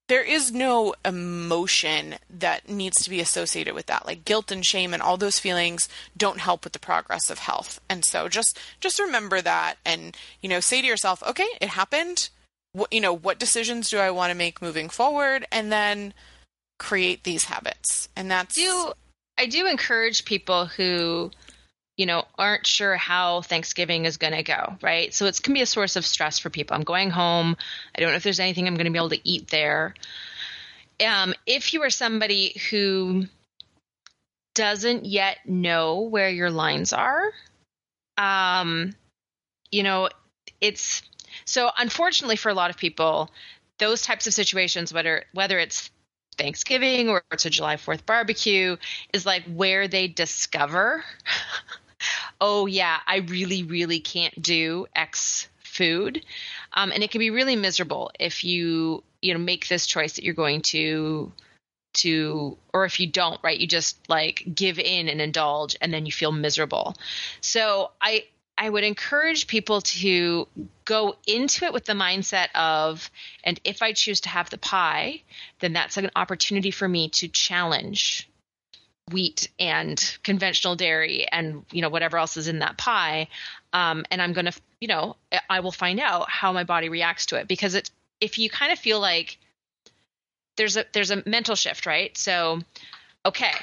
there is no emotion that needs to be associated with that like guilt and shame and all those feelings don't help with the progress of health and so just just remember that and you know say to yourself okay it happened what you know what decisions do I want to make moving forward, and then create these habits. And that's do I do encourage people who you know aren't sure how Thanksgiving is going to go, right? So it can be a source of stress for people. I'm going home. I don't know if there's anything I'm going to be able to eat there. Um, if you are somebody who doesn't yet know where your lines are, um, you know, it's so unfortunately for a lot of people, those types of situations, whether whether it's Thanksgiving or it's a July 4th barbecue, is like where they discover, oh yeah, I really, really can't do X food. um, and it can be really miserable if you you know make this choice that you're going to to or if you don't right you just like give in and indulge and then you feel miserable so i i would encourage people to go into it with the mindset of and if i choose to have the pie then that's an opportunity for me to challenge wheat and conventional dairy and you know whatever else is in that pie um, and i'm going to you know i will find out how my body reacts to it because it's if you kind of feel like there's a there's a mental shift, right? So, okay,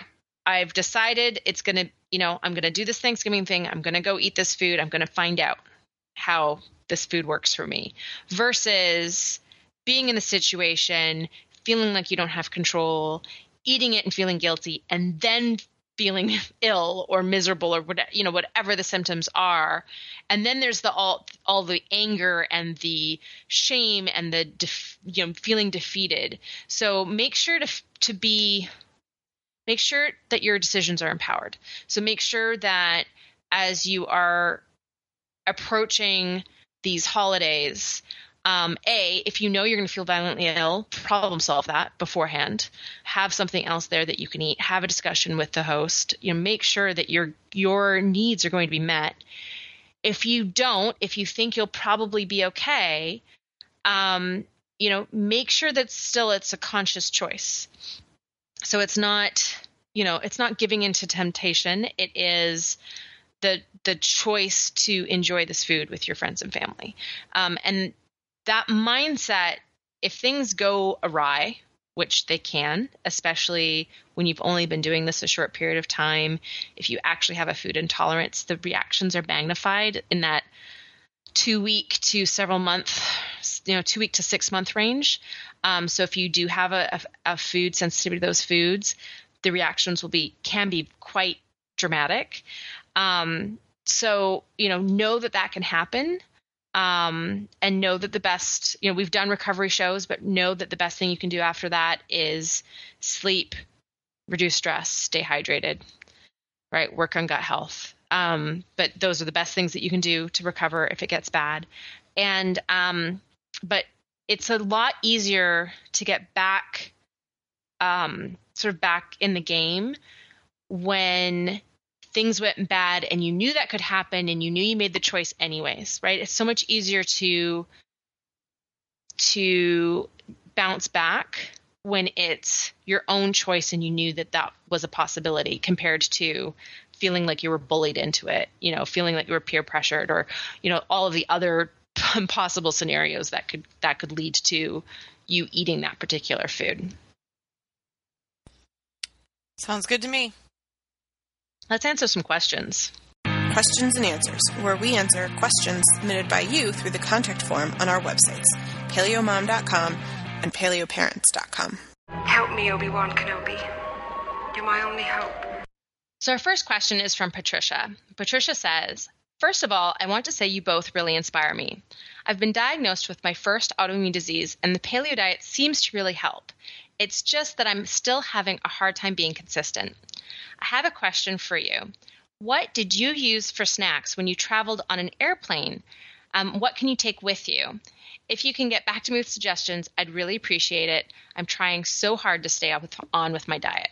I've decided it's going to, you know, I'm going to do this Thanksgiving thing. I'm going to go eat this food. I'm going to find out how this food works for me versus being in the situation, feeling like you don't have control, eating it and feeling guilty, and then feeling ill or miserable or whatever you know whatever the symptoms are and then there's the all all the anger and the shame and the def, you know feeling defeated so make sure to to be make sure that your decisions are empowered so make sure that as you are approaching these holidays um, a, if you know you're going to feel violently ill, problem solve that beforehand. Have something else there that you can eat. Have a discussion with the host. You know, make sure that your your needs are going to be met. If you don't, if you think you'll probably be okay, um, you know, make sure that still it's a conscious choice. So it's not, you know, it's not giving into temptation. It is the the choice to enjoy this food with your friends and family. Um, and that mindset, if things go awry, which they can, especially when you've only been doing this a short period of time, if you actually have a food intolerance, the reactions are magnified in that two week to several month, you know, two week to six month range. Um, so if you do have a, a, a food sensitivity to those foods, the reactions will be can be quite dramatic. Um, so you know, know that that can happen um, and know that the best, you know, we've done recovery shows, but know that the best thing you can do after that is sleep, reduce stress, stay hydrated, right? Work on gut health. Um, but those are the best things that you can do to recover if it gets bad. And, um, but it's a lot easier to get back, um, sort of back in the game when things went bad and you knew that could happen and you knew you made the choice anyways, right? It's so much easier to to bounce back when it's your own choice and you knew that that was a possibility compared to feeling like you were bullied into it, you know, feeling like you were peer pressured or, you know, all of the other possible scenarios that could that could lead to you eating that particular food. Sounds good to me. Let's answer some questions. Questions and Answers, where we answer questions submitted by you through the contact form on our websites, paleomom.com and paleoparents.com. Help me, Obi Wan Kenobi. You're my only hope. So, our first question is from Patricia. Patricia says, First of all, I want to say you both really inspire me. I've been diagnosed with my first autoimmune disease, and the paleo diet seems to really help. It's just that I'm still having a hard time being consistent. I have a question for you. What did you use for snacks when you traveled on an airplane? Um, what can you take with you? If you can get back to me with suggestions, I'd really appreciate it. I'm trying so hard to stay on with my diet.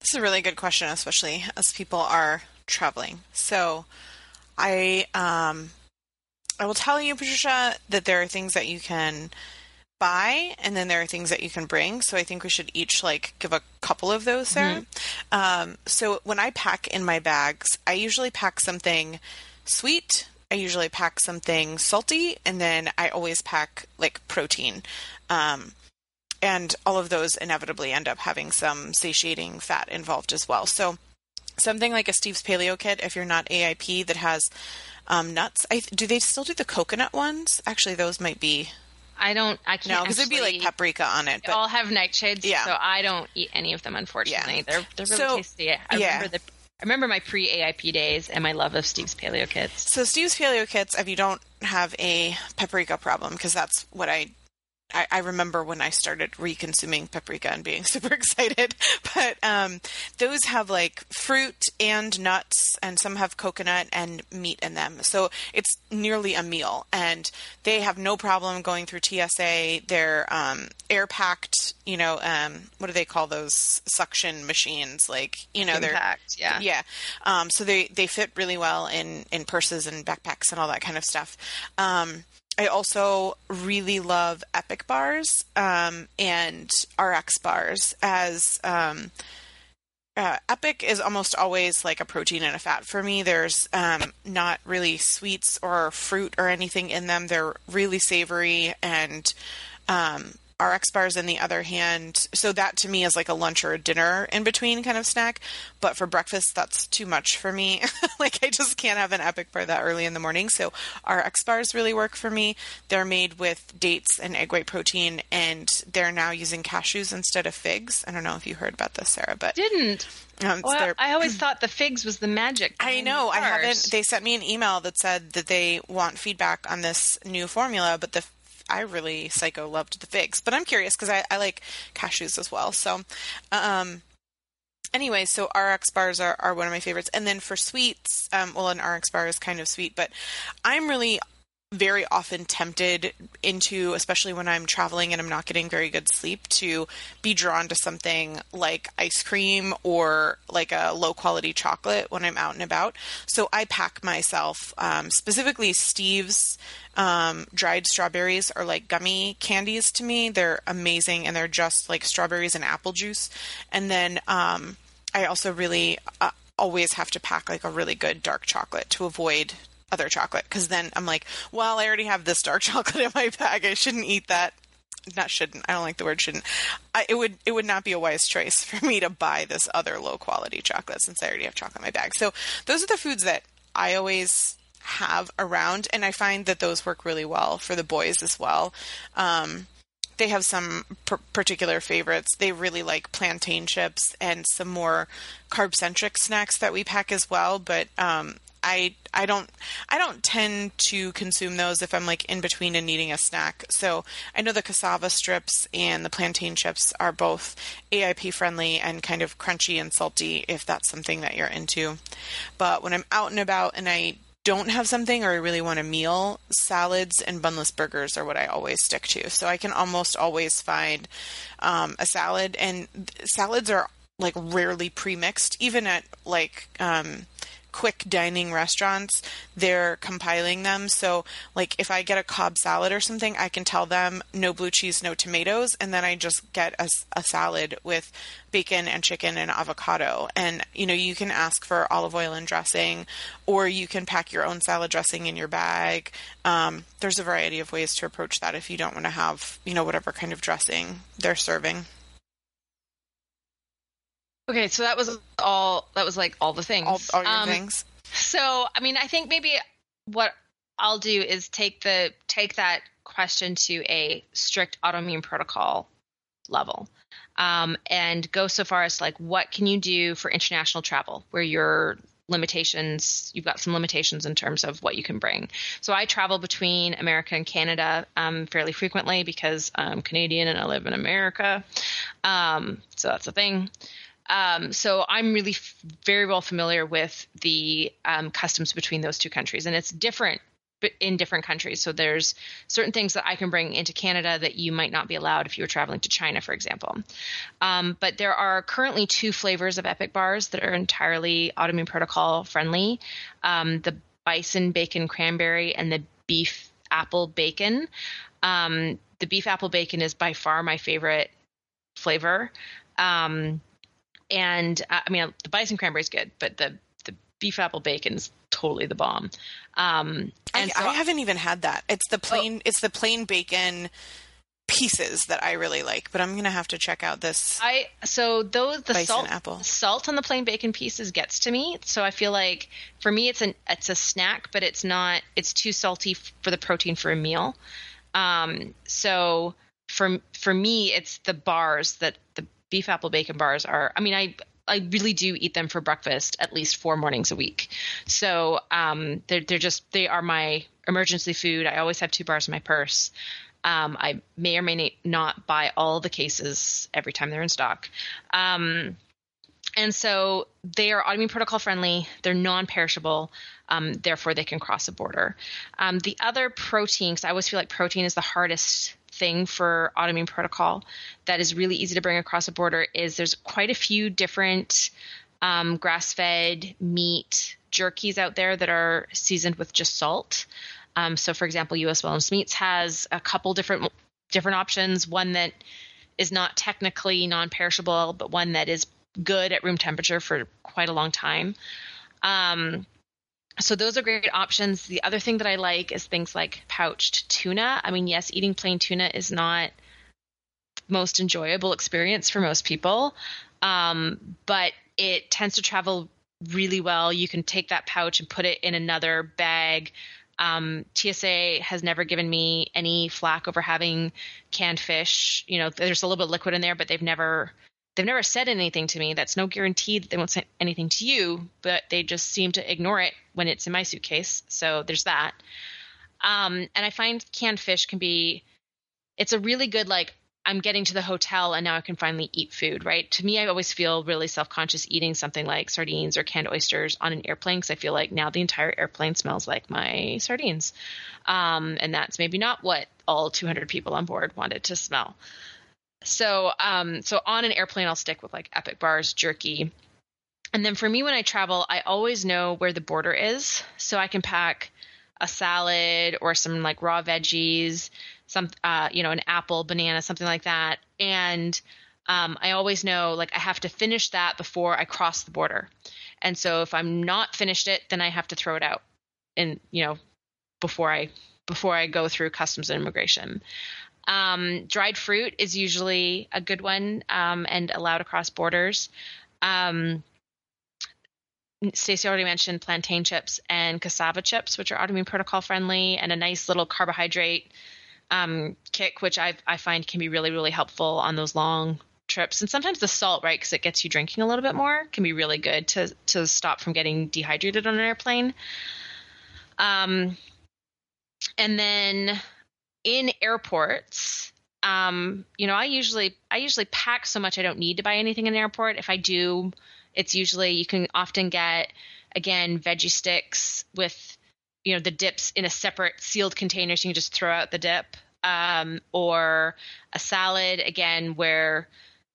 This is a really good question, especially as people are traveling. So, I um, I will tell you, Patricia, that there are things that you can buy and then there are things that you can bring. So i think we should each like give a couple of those there. Mm-hmm. um, so when i pack in my bags i usually pack something sweet. I usually pack something salty and then i always pack like protein. Um, and all of those inevitably end up having some satiating fat involved as well. So something like a steve's paleo kit if you're not aip that has um, nuts I, do they still do the coconut ones actually those might be I don't. I can't. No, because it'd be like paprika on it. But, all have nightshades. Yeah. So I don't eat any of them. Unfortunately, yeah. they're they're really so, tasty. I yeah. remember the. I remember my pre AIP days and my love of Steve's Paleo Kits. So Steve's Paleo Kits, if you don't have a paprika problem, because that's what I I, I remember when I started reconsuming paprika and being super excited. But um, those have like fruit and nuts, and some have coconut and meat in them. So it's nearly a meal, and they have no problem going through TSA. They're um, air packed. You know, um, what do they call those suction machines? Like you know, they're yeah. yeah. Um, so they they fit really well in in purses and backpacks and all that kind of stuff. Um, I also really love Epic bars um, and RX bars as um, uh, Epic is almost always like a protein and a fat for me. There's um, not really sweets or fruit or anything in them. They're really savory and um, RX bars, on the other hand, so that to me is like a lunch or a dinner in between kind of snack. But for breakfast, that's too much for me. like I just can't have an epic bar that early in the morning. So RX bars really work for me. They're made with dates and egg white protein, and they're now using cashews instead of figs. I don't know if you heard about this, Sarah, but Didn't. um, Well, I always thought the figs was the magic. I know. I haven't. They sent me an email that said that they want feedback on this new formula, but the I really psycho loved the figs, but I'm curious because I, I like cashews as well. So, um, anyway, so RX bars are, are one of my favorites, and then for sweets, um, well, an RX bar is kind of sweet, but I'm really very often tempted into, especially when I'm traveling and I'm not getting very good sleep, to be drawn to something like ice cream or like a low quality chocolate when I'm out and about. So I pack myself, um, specifically Steve's um, dried strawberries are like gummy candies to me. They're amazing and they're just like strawberries and apple juice. And then um, I also really uh, always have to pack like a really good dark chocolate to avoid other chocolate because then I'm like, well, I already have this dark chocolate in my bag. I shouldn't eat that. Not shouldn't. I don't like the word shouldn't. I, it would it would not be a wise choice for me to buy this other low quality chocolate since I already have chocolate in my bag. So those are the foods that I always have around, and I find that those work really well for the boys as well. Um, they have some particular favorites. They really like plantain chips and some more carb centric snacks that we pack as well. But um, I I don't I don't tend to consume those if I'm like in between and needing a snack. So I know the cassava strips and the plantain chips are both AIP friendly and kind of crunchy and salty if that's something that you're into. But when I'm out and about and I don't have something or I really want a meal, salads and bunless burgers are what I always stick to. So I can almost always find um, a salad, and salads are like rarely pre-mixed, even at like um, quick dining restaurants. They're compiling them. So like if I get a Cobb salad or something, I can tell them no blue cheese, no tomatoes, and then I just get a salad with bacon and chicken and avocado. And you know you can ask for olive oil and dressing, or you can pack your own salad dressing in your bag. Um, there's a variety of ways to approach that if you don't want to have you know whatever kind of dressing they're serving. Okay, so that was all. That was like all the things. All, all your Um, things. So, I mean, I think maybe what I'll do is take the take that question to a strict autoimmune protocol level, um, and go so far as like, what can you do for international travel where your limitations you've got some limitations in terms of what you can bring so i travel between america and canada um, fairly frequently because i'm canadian and i live in america um, so that's a thing um, so I'm really f- very well familiar with the um, customs between those two countries, and it's different in different countries. So there's certain things that I can bring into Canada that you might not be allowed if you were traveling to China, for example. Um, but there are currently two flavors of Epic bars that are entirely autoimmune protocol friendly: um, the bison bacon cranberry and the beef apple bacon. Um, the beef apple bacon is by far my favorite flavor. Um, and uh, I mean the bison cranberry is good, but the the beef apple bacon's totally the bomb. Um, I, and so I haven't even had that. It's the plain. It's the plain bacon pieces that I really like. But I'm gonna have to check out this. I so those the salt apple. salt on the plain bacon pieces gets to me. So I feel like for me it's an it's a snack, but it's not it's too salty f- for the protein for a meal. Um, so for for me it's the bars that the beef apple bacon bars are. I mean I I really do eat them for breakfast at least four mornings a week. So um, they're they're just they are my emergency food. I always have two bars in my purse. Um, I may or may not buy all the cases every time they're in stock. Um, and so they are autoimmune protocol friendly. They're non-perishable, um, therefore they can cross a border. Um, the other protein, because I always feel like protein is the hardest thing for autoimmune protocol that is really easy to bring across a border is there's quite a few different um, grass-fed meat jerkies out there that are seasoned with just salt. Um, so, for example, U.S. Wellness Meats has a couple different different options. One that is not technically non-perishable, but one that is good at room temperature for quite a long time. Um, so those are great options. The other thing that I like is things like pouched tuna. I mean, yes, eating plain tuna is not most enjoyable experience for most people, um, but it tends to travel really well. You can take that pouch and put it in another bag. Um, TSA has never given me any flack over having canned fish. You know, there's a little bit of liquid in there, but they've never they've never said anything to me. That's no guarantee that they won't say anything to you, but they just seem to ignore it when it's in my suitcase. So there's that. Um, and I find canned fish can be, it's a really good, like, I'm getting to the hotel and now I can finally eat food, right? To me, I always feel really self conscious eating something like sardines or canned oysters on an airplane because I feel like now the entire airplane smells like my sardines. Um, and that's maybe not what all 200 people on board wanted to smell. So, um, so on an airplane, I'll stick with like Epic Bars, jerky. And then for me, when I travel, I always know where the border is. So I can pack a salad or some like raw veggies, some, uh, you know, an apple, banana, something like that. And um, I always know like I have to finish that before I cross the border. And so if I'm not finished it, then I have to throw it out and, you know, before I before I go through customs and immigration. Um, dried fruit is usually a good one um, and allowed across borders. Um, Stacy already mentioned plantain chips and cassava chips, which are autoimmune protocol friendly, and a nice little carbohydrate um, kick, which I, I find can be really, really helpful on those long trips. And sometimes the salt, right, because it gets you drinking a little bit more, can be really good to to stop from getting dehydrated on an airplane. Um, and then in airports, um, you know, I usually I usually pack so much I don't need to buy anything in an airport. If I do, it's usually you can often get again veggie sticks with you know the dips in a separate sealed container, so you can just throw out the dip, um, or a salad again where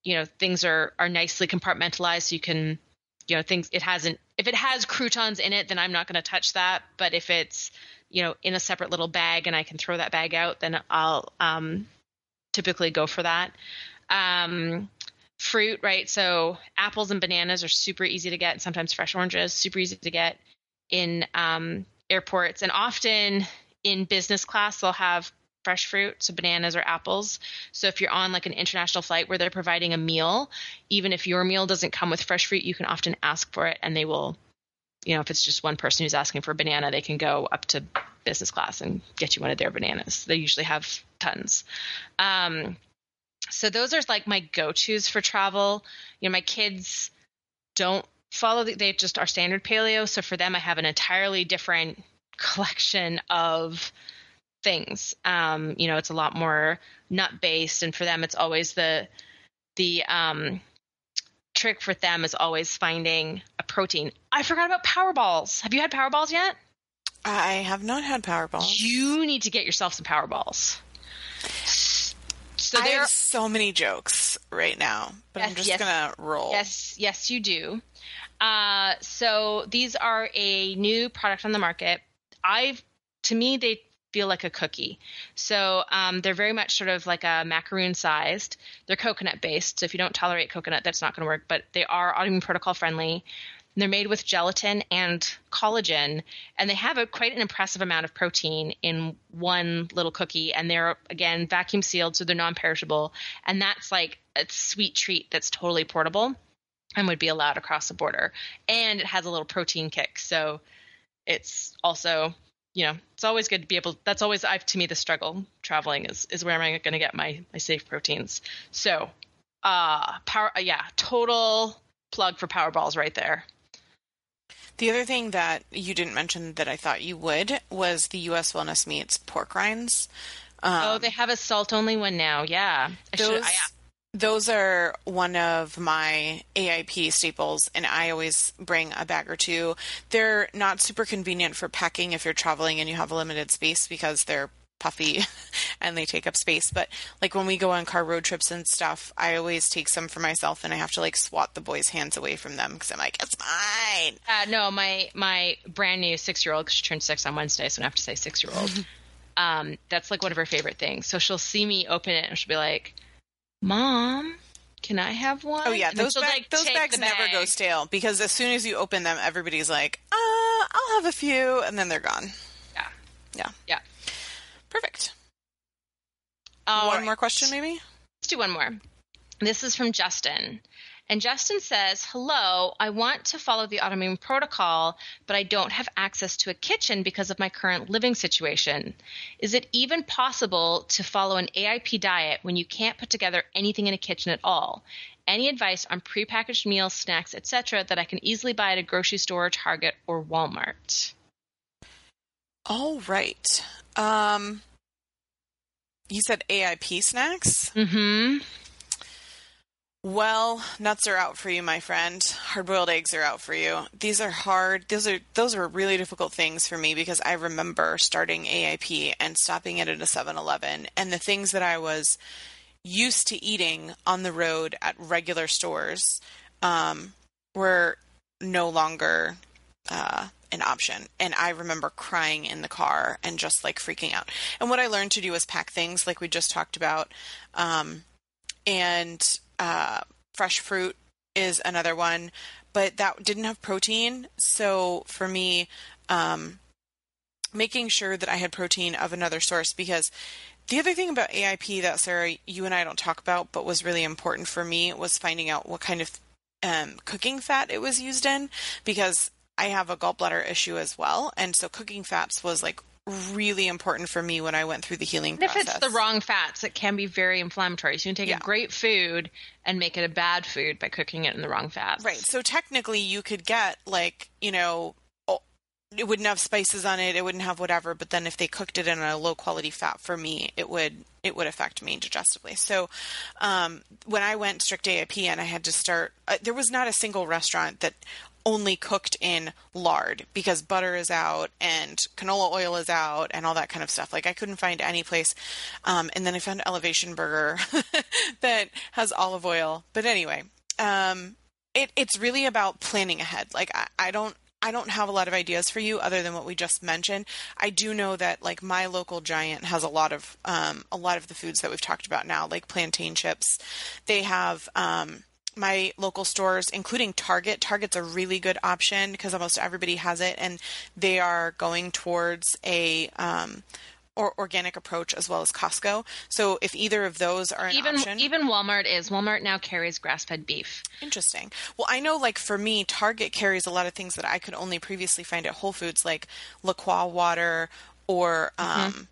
you know things are are nicely compartmentalized, so you can you know things it hasn't if it has croutons in it, then I'm not going to touch that. But if it's you know in a separate little bag and I can throw that bag out, then I'll um, typically go for that. Um, fruit, right? So apples and bananas are super easy to get, and sometimes fresh oranges super easy to get in um, airports, and often in business class they'll have fresh fruit, so bananas or apples. So if you're on like an international flight where they're providing a meal, even if your meal doesn't come with fresh fruit, you can often ask for it and they will you know, if it's just one person who's asking for a banana, they can go up to business class and get you one of their bananas. They usually have tons. Um, so those are like my go-tos for travel. You know, my kids don't follow the, they just are standard paleo. So for them, I have an entirely different collection of things. Um, you know, it's a lot more nut based, and for them, it's always the the um, trick for them is always finding a protein. I forgot about Powerballs. Have you had Powerballs yet? I have not had Powerballs. You need to get yourself some Powerballs. So there are so many jokes right now, but yes, I'm just yes, gonna roll. Yes, yes, you do. Uh, so these are a new product on the market. I've to me they feel like a cookie. So um, they're very much sort of like a macaroon sized. They're coconut based. So if you don't tolerate coconut, that's not going to work. But they are autoimmune protocol friendly. They're made with gelatin and collagen, and they have a quite an impressive amount of protein in one little cookie. And they're again vacuum sealed, so they're non-perishable. And that's like a sweet treat that's totally portable and would be allowed across the border. And it has a little protein kick, so it's also you know, it's always good to be able. That's always I've to me the struggle traveling is is where am I going to get my my safe proteins. So, uh, power, uh, yeah, total plug for Powerballs right there. The other thing that you didn't mention that I thought you would was the U.S. Wellness Meats pork rinds, oh, they have a salt only one now. Yeah. I should- Those, I- those are one of my AIP staples, and I always bring a bag or two. They're not super convenient for packing if you're traveling and you have a limited space because they're puffy and they take up space. But like when we go on car road trips and stuff, I always take some for myself, and I have to like swat the boys' hands away from them because I'm like, it's mine. Uh, no, my my brand new six year old because she turned six on Wednesday, so I have to say six year old. um, that's like one of her favorite things. So she'll see me open it and she'll be like, "Mom, can I have one?" Oh yeah, And those she'll, like, those bags never bag. go stale because as soon as you open them, everybody's like, uh, I'll have a few, and then they're gone. Yeah, Yeah, yeah. perfect. All One right. more question, maybe. Let's do one more. This is from Justin. And Justin says, Hello, I want to follow the autoimmune protocol, but I don't have access to a kitchen because of my current living situation. Is it even possible to follow an AIP diet when you can't put together anything in a kitchen at all? Any advice on prepackaged meals, snacks, etc., that I can easily buy at a grocery store, Target, or Walmart? All right. Um, you said AIP snacks. Mm-hmm. Well, nuts are out for you, my friend. Hard-boiled eggs are out for you. These are hard. Those are those are really difficult things for me because I remember starting AIP and stopping it at a 7-Eleven, and the things that I was used to eating on the road at regular stores um, were no longer uh, an option. And I remember crying in the car and just like freaking out. And what I learned to do was pack things like we just talked about. Um, and uh, fresh fruit is another one, but that didn't have protein. So for me, um, making sure that I had protein of another source because the other thing about AIP that Sarah, you and I don't talk about, but was really important for me was finding out what kind of um, cooking fat it was used in because I have a gallbladder issue as well, and so cooking fats was like really important for me when I went through the healing And if it's the wrong fats, it can be very inflammatory. So you can take Yeah. a great food and make it a bad food by cooking it in the wrong fats. Right. So technically, you could get like you know, it wouldn't have spices on it. It wouldn't have whatever. But then if they cooked it in a low quality fat, for me, it would it would affect me digestively. So um, when I went strict AIP and I had to start, uh, there was not a single restaurant that only cooked in lard because butter is out and canola oil is out and all that kind of stuff. Like I couldn't find any place. Um, and then I found Elevation Burger that has olive oil. But anyway, um, it, it's really about planning ahead. Like I, I don't I don't have a lot of ideas for you other than what we just mentioned. I do know that like my local giant has a lot of um, a lot of the foods that we've talked about now, like plantain chips. They have um, my local stores, including Target. Target's a really good option because almost everybody has it, and they are going towards a um, or organic approach as well as Costco. So if either of those are an Even option, even Walmart is. Walmart now carries grass fed beef. Interesting. Well, I know, like for me, Target carries a lot of things that I could only previously find at Whole Foods, like La Croix water or um,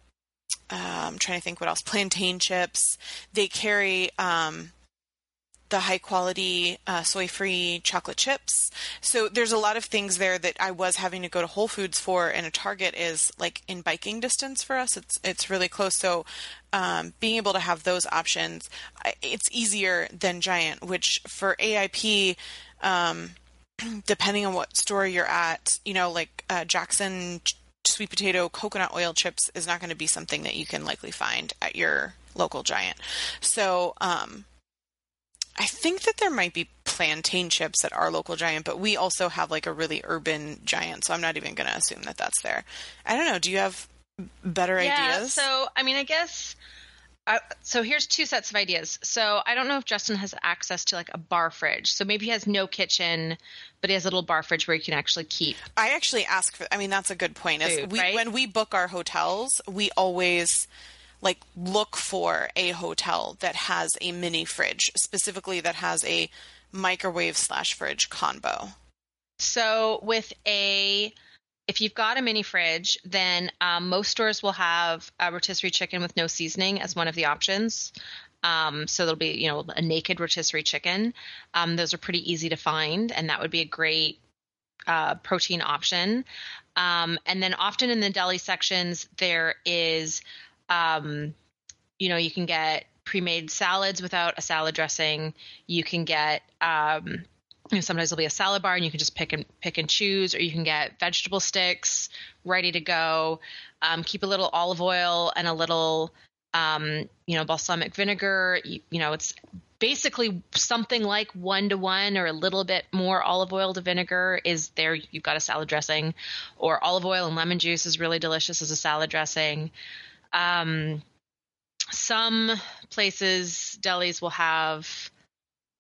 uh, I'm trying to think what else. Plantain chips. They carry um, the high quality uh, soy free chocolate chips. So there's a lot of things there that I was having to go to Whole Foods for, and a Target is like in biking distance for us. It's it's really close. So um, being able to have those options, it's easier than Giant. Which for AIP. Um, depending on what store you're at, you know, like uh, Jackson sweet potato coconut oil chips is not going to be something that you can likely find at your local giant. So, um, I think that there might be plantain chips at our local giant, but we also have like a really urban giant, so I'm not even going to assume that that's there. I don't know. Do you have better Yeah. ideas? So I mean, I guess. Uh, so here's two sets of ideas. So I don't know if Justin has access to like a bar fridge. So maybe he has no kitchen, but he has a little bar fridge where you can actually keep. I actually ask for. I mean, that's a good point. Is Food, we right? when we book our hotels, we always like look for a hotel that has a mini fridge, specifically that has a microwave slash fridge combo. So with a if you've got a mini fridge, then um, most stores will have a rotisserie chicken with no seasoning as one of the options. Um, so there'll be, you know, a naked rotisserie chicken. Um, those are pretty easy to find, and that would be a great uh, protein option. Um, and then often in the deli sections, there is Um, you know, you can get pre-made salads without a salad dressing. You can get um, you know, sometimes there'll be a salad bar and you can just pick and pick and choose, or you can get vegetable sticks ready to go. Um, keep a little olive oil and a little, um, you know, balsamic vinegar. You, you, know, it's basically something like one to one or a little bit more olive oil to vinegar is there. You've got a salad dressing, or olive oil and lemon juice is really delicious as a salad dressing. Um, some places, delis will have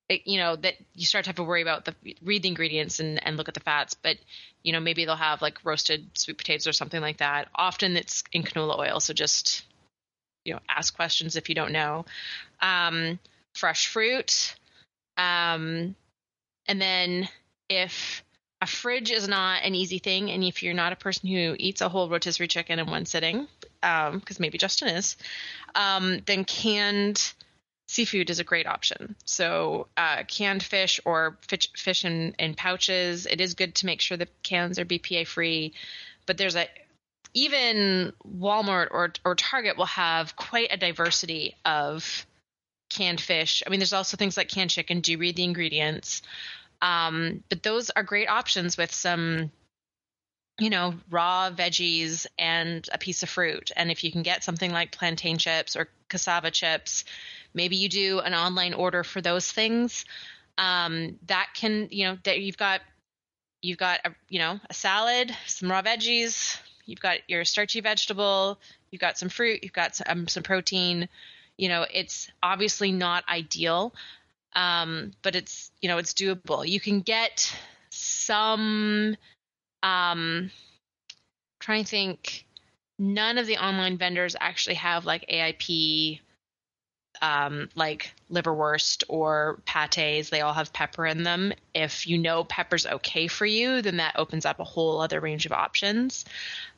you know that you start to have to worry about the read the ingredients and, and look at the fats but you know maybe they'll have like roasted sweet potatoes or something like that. Often it's in canola oil so just you know ask questions if you don't know. Um, fresh fruit um, and then if a fridge is not an easy thing and if you're not a person who eats a whole rotisserie chicken in one sitting because um, maybe justin is um, then canned seafood is a great option. So, uh, canned fish or fish, fish in, in pouches. It is good to make sure the cans are BPA free, but there's a even Walmart or or Target will have quite a diversity of canned fish. I mean, there's also things like canned chicken. Do read the ingredients? Um, but those are great options with some, you know, raw veggies and a piece of fruit. And if you can get something like plantain chips or cassava chips, maybe you do an online order for those things. Um, that can you know that you've got you've got a, you know a salad some raw veggies you've got your starchy vegetable you've got some fruit you've got some, um, some protein. You know it's obviously not ideal um, but it's you know it's doable. You can get some um trying to think none of the online vendors actually have like aip um, like liverwurst or pates, they all have pepper in them. If you know pepper's okay for you, then that opens up a whole other range of options.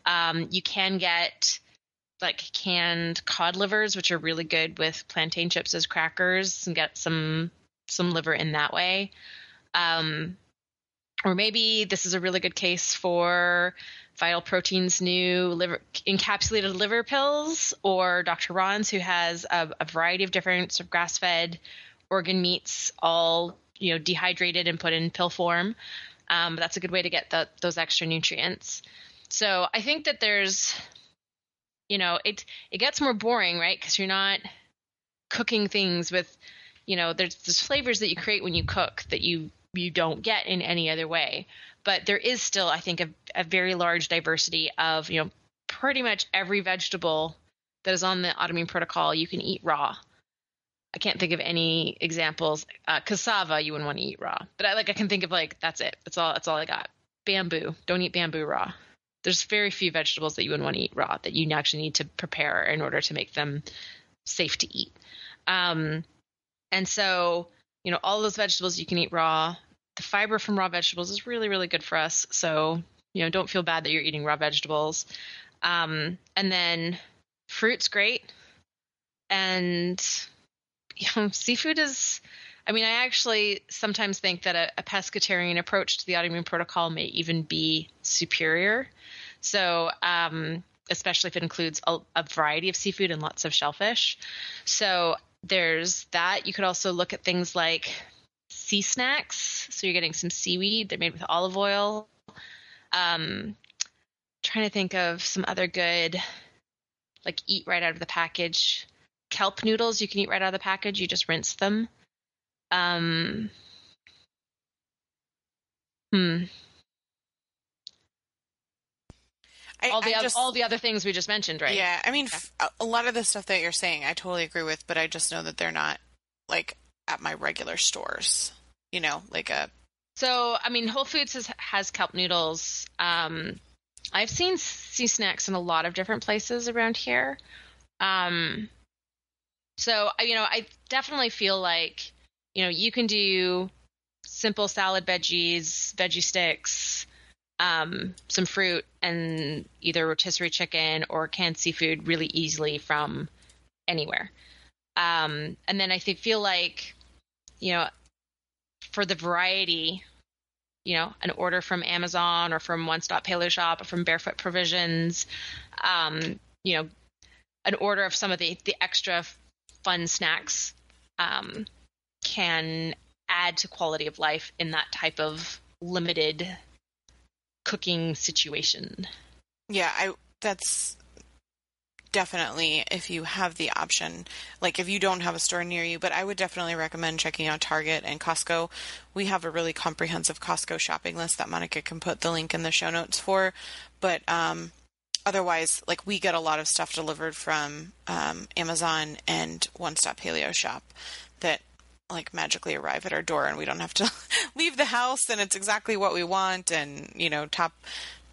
Um, you can get like canned cod livers, which are really good with plantain chips as crackers, and get some some liver in that way. Um, or maybe this is a really good case for Vital Protein's new liver, encapsulated liver pills, or Dr. Ron's, who has a, a variety of different sort of grass-fed organ meats, all you know dehydrated and put in pill form. Um, that's a good way to get the, those extra nutrients. So I think that there's, you know, it it gets more boring, right? Because you're not cooking things with, you know, there's there's flavors that you create when you cook that you you don't get in any other way but there is still, I think, a, a very large diversity of, you know, pretty much every vegetable that is on the autoimmune protocol you can eat raw. I can't think of any examples. Uh, cassava you wouldn't want to eat raw, but I like I can think of like that's it. That's all. That's all I got. Bamboo. Don't eat bamboo raw. There's very few vegetables that you wouldn't want to eat raw that you actually need to prepare in order to make them safe to eat. Um, and so you know all those vegetables you can eat raw the fiber from raw vegetables is really, really good for us. So, you know, don't feel bad that you're eating raw vegetables. Um, and then fruit's great. And, you know, seafood is, I mean, I actually sometimes think that a, a pescatarian approach to the autoimmune protocol may even be superior. So, um, especially if it includes a, a, variety of seafood and lots of shellfish. So there's that. You could also look at things like SeaSnax. So you're getting some seaweed. They're made with olive oil. Um, trying to think of some other good, like eat right out of the package. Kelp noodles you can eat right out of the package. You just rinse them. Um, hmm. I, all the I other, just, all the other things we just mentioned, right? Yeah, I mean, f- a lot of the stuff that you're saying, I totally agree with, but I just know that they're not like at my regular stores you know, like a. So, I mean, Whole Foods has, has kelp noodles. Um, I've seen SeaSnax in a lot of different places around here. Um, so, you know, I definitely feel like, you know, you can do simple salad veggies, veggie sticks, um, some fruit, and either rotisserie chicken or canned seafood really easily from anywhere. Um, and then I think, feel like, you know, for the variety, you know, an order from Amazon or from One Stop Paleo Shop or from Barefoot Provisions, um, you know, an order of some of the the extra fun snacks um, can add to quality of life in that type of limited cooking situation. Yeah, I that's definitely if you have the option. Like if you don't have a store near you, but I would definitely recommend checking out Target and Costco. We have a really comprehensive Costco shopping list that Monica can put the link in the show notes for. But um otherwise, like we get a lot of stuff delivered from um, Amazon and One Stop Paleo Shop that like magically arrive at our door and we don't have to leave the house and it's exactly what we want and you know top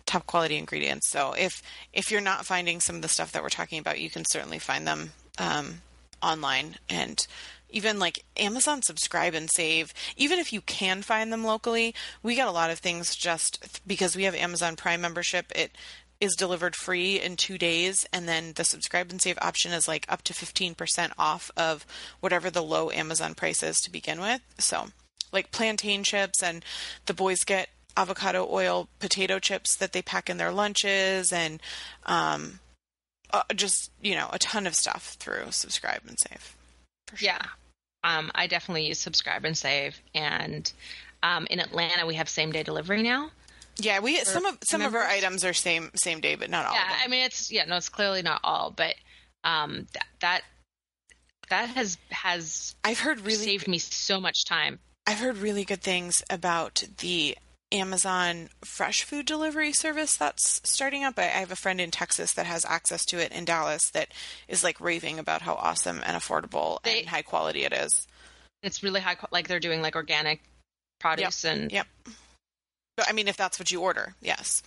top quality ingredients. So if if you're not finding some of the stuff that we're talking about you can certainly find them um, online. And even like Amazon subscribe and save. Even if you can find them locally we get a lot of things just because we have Amazon Prime membership it is delivered free in two days, and then the subscribe and save option is like up to 15% off of whatever the low Amazon price is to begin with. So, like plantain chips, and the boys get avocado oil potato chips that they pack in their lunches, and um, uh, just, you know, a ton of stuff through subscribe and save. Sure. Yeah. Um, I definitely use subscribe and save. And um, in Atlanta, we have same day delivery now. Yeah, we some of some members. of our items are same same day, but not all. Yeah, I mean it's yeah, no, it's clearly not all, but um, that that that has has I've heard really saved me so much time. I've heard really good things about the Amazon fresh food delivery service that's starting up. I have a friend in Texas that has access to it in Dallas that is like raving about how awesome and affordable they, and high quality it is. It's really high, like they're doing like organic produce yep. and yep. I mean, if that's what you order, yes.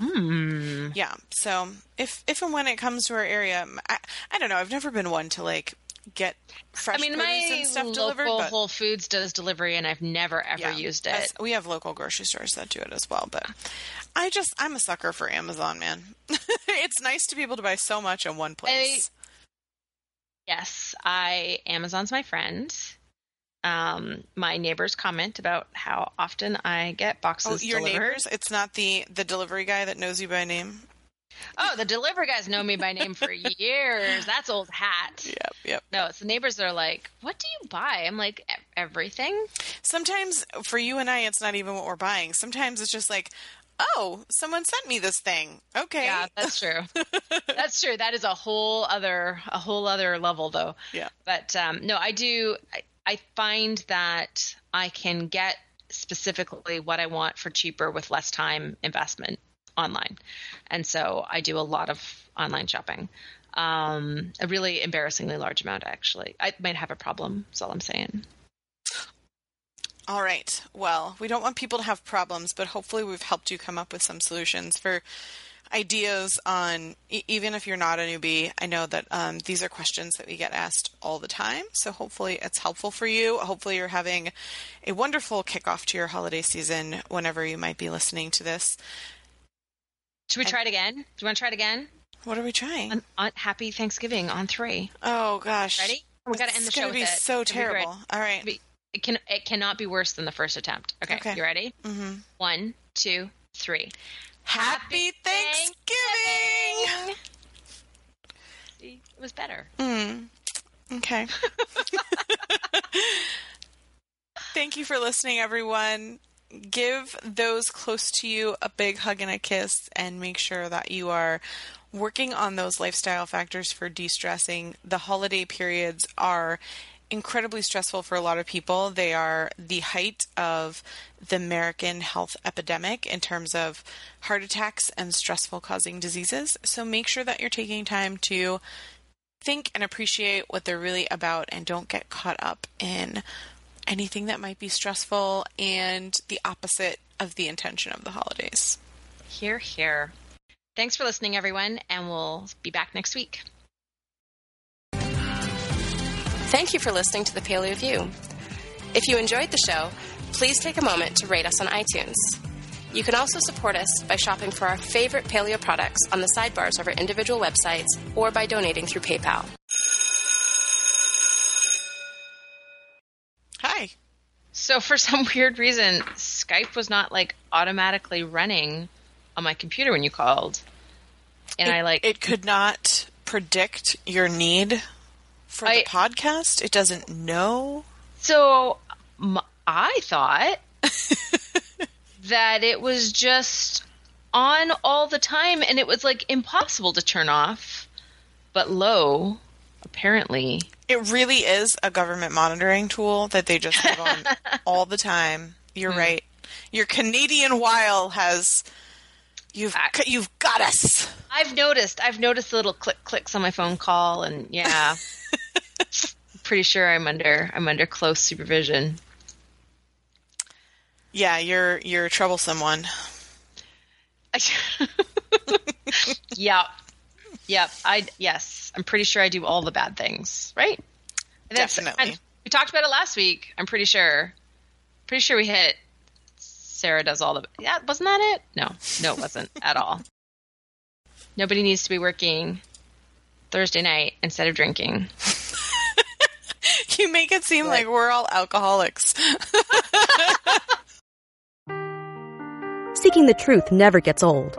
Mm. Yeah. So if if and when it comes to our area, I, I don't know. I've never been one to like get fresh I mean, produce and stuff delivered. But Whole Foods does delivery, and I've never ever yeah, used it. As, we have local grocery stores that do it as well, but I just I'm a sucker for Amazon, man. it's nice to be able to buy so much in one place. I, yes, I Amazon's my friend um, my neighbors comment about how often I get boxes. Oh, your delivered. neighbors? It's not the the delivery guy that knows you by name. Oh, the delivery guys know me by name for years. That's old hat. Yep, yep. No, it's the neighbors that are like, "What do you buy?" I'm like, "Everything." Sometimes for you and I, it's not even what we're buying. Sometimes it's just like, "Oh, someone sent me this thing." Okay. Yeah, that's true. that's true. That is a whole other a whole other level, though. Yeah. But um, no, I do. I, I find that I can get specifically what I want for cheaper with less time investment online. And so I do a lot of online shopping. Um, a really embarrassingly large amount, actually. I might have a problem, that's all I'm saying. All right. Well, we don't want people to have problems, but hopefully we've helped you come up with some solutions for ideas on even if you're not a newbie i know that um, these are questions that we get asked all the time so hopefully it's helpful for you hopefully you're having a wonderful kickoff to your holiday season whenever you might be listening to this should we try it again do you want to try it again what are we trying on, on happy thanksgiving on three. Oh gosh ready we got to end the show it's gonna be so terrible all right it can it cannot be worse than the first attempt okay, okay. you ready mm-hmm. one two three Happy Thanksgiving! See, it was better. Mm. Okay. Thank you for listening, everyone. Give those close to you a big hug and a kiss, and make sure that you are working on those lifestyle factors for de stressing. The holiday periods are incredibly stressful for a lot of people. They are the height of the American health epidemic in terms of heart attacks and stressful causing diseases. So make sure that you're taking time to think and appreciate what they're really about and don't get caught up in anything that might be stressful and the opposite of the intention of the holidays. Here, here. Thanks for listening, everyone, and we'll be back next week. Thank you for listening to the Paleo View. If you enjoyed the show, please take a moment to rate us on iTunes. You can also support us by shopping for our favorite paleo products on the sidebars of our individual websites or by donating through PayPal. So, for some weird reason, Skype was not like automatically running on my computer when you called. And it, I like it could not predict your need for I- the podcast? It doesn't know. So m- I thought that it was just on all the time and it was like impossible to turn off. But low, apparently. It really is a government monitoring tool that they just have on all the time. You're hmm. right. Your Canadian Wile has you've I- you've got us. I've noticed. I've noticed the little click clicks on my phone call and yeah. Pretty sure I'm under I'm under close supervision. Yeah, you're you're a troublesome one. yep. Yep. I yes. I'm pretty sure I do all the bad things, right? And that's- Definitely. and we talked about it last week. I'm pretty sure. Pretty sure we hit Sarah does all the Yeah, wasn't that it? No. No, it wasn't at all. Nobody needs to be working Thursday night instead of drinking. You make it seem like we're all alcoholics. Seeking the truth never gets old.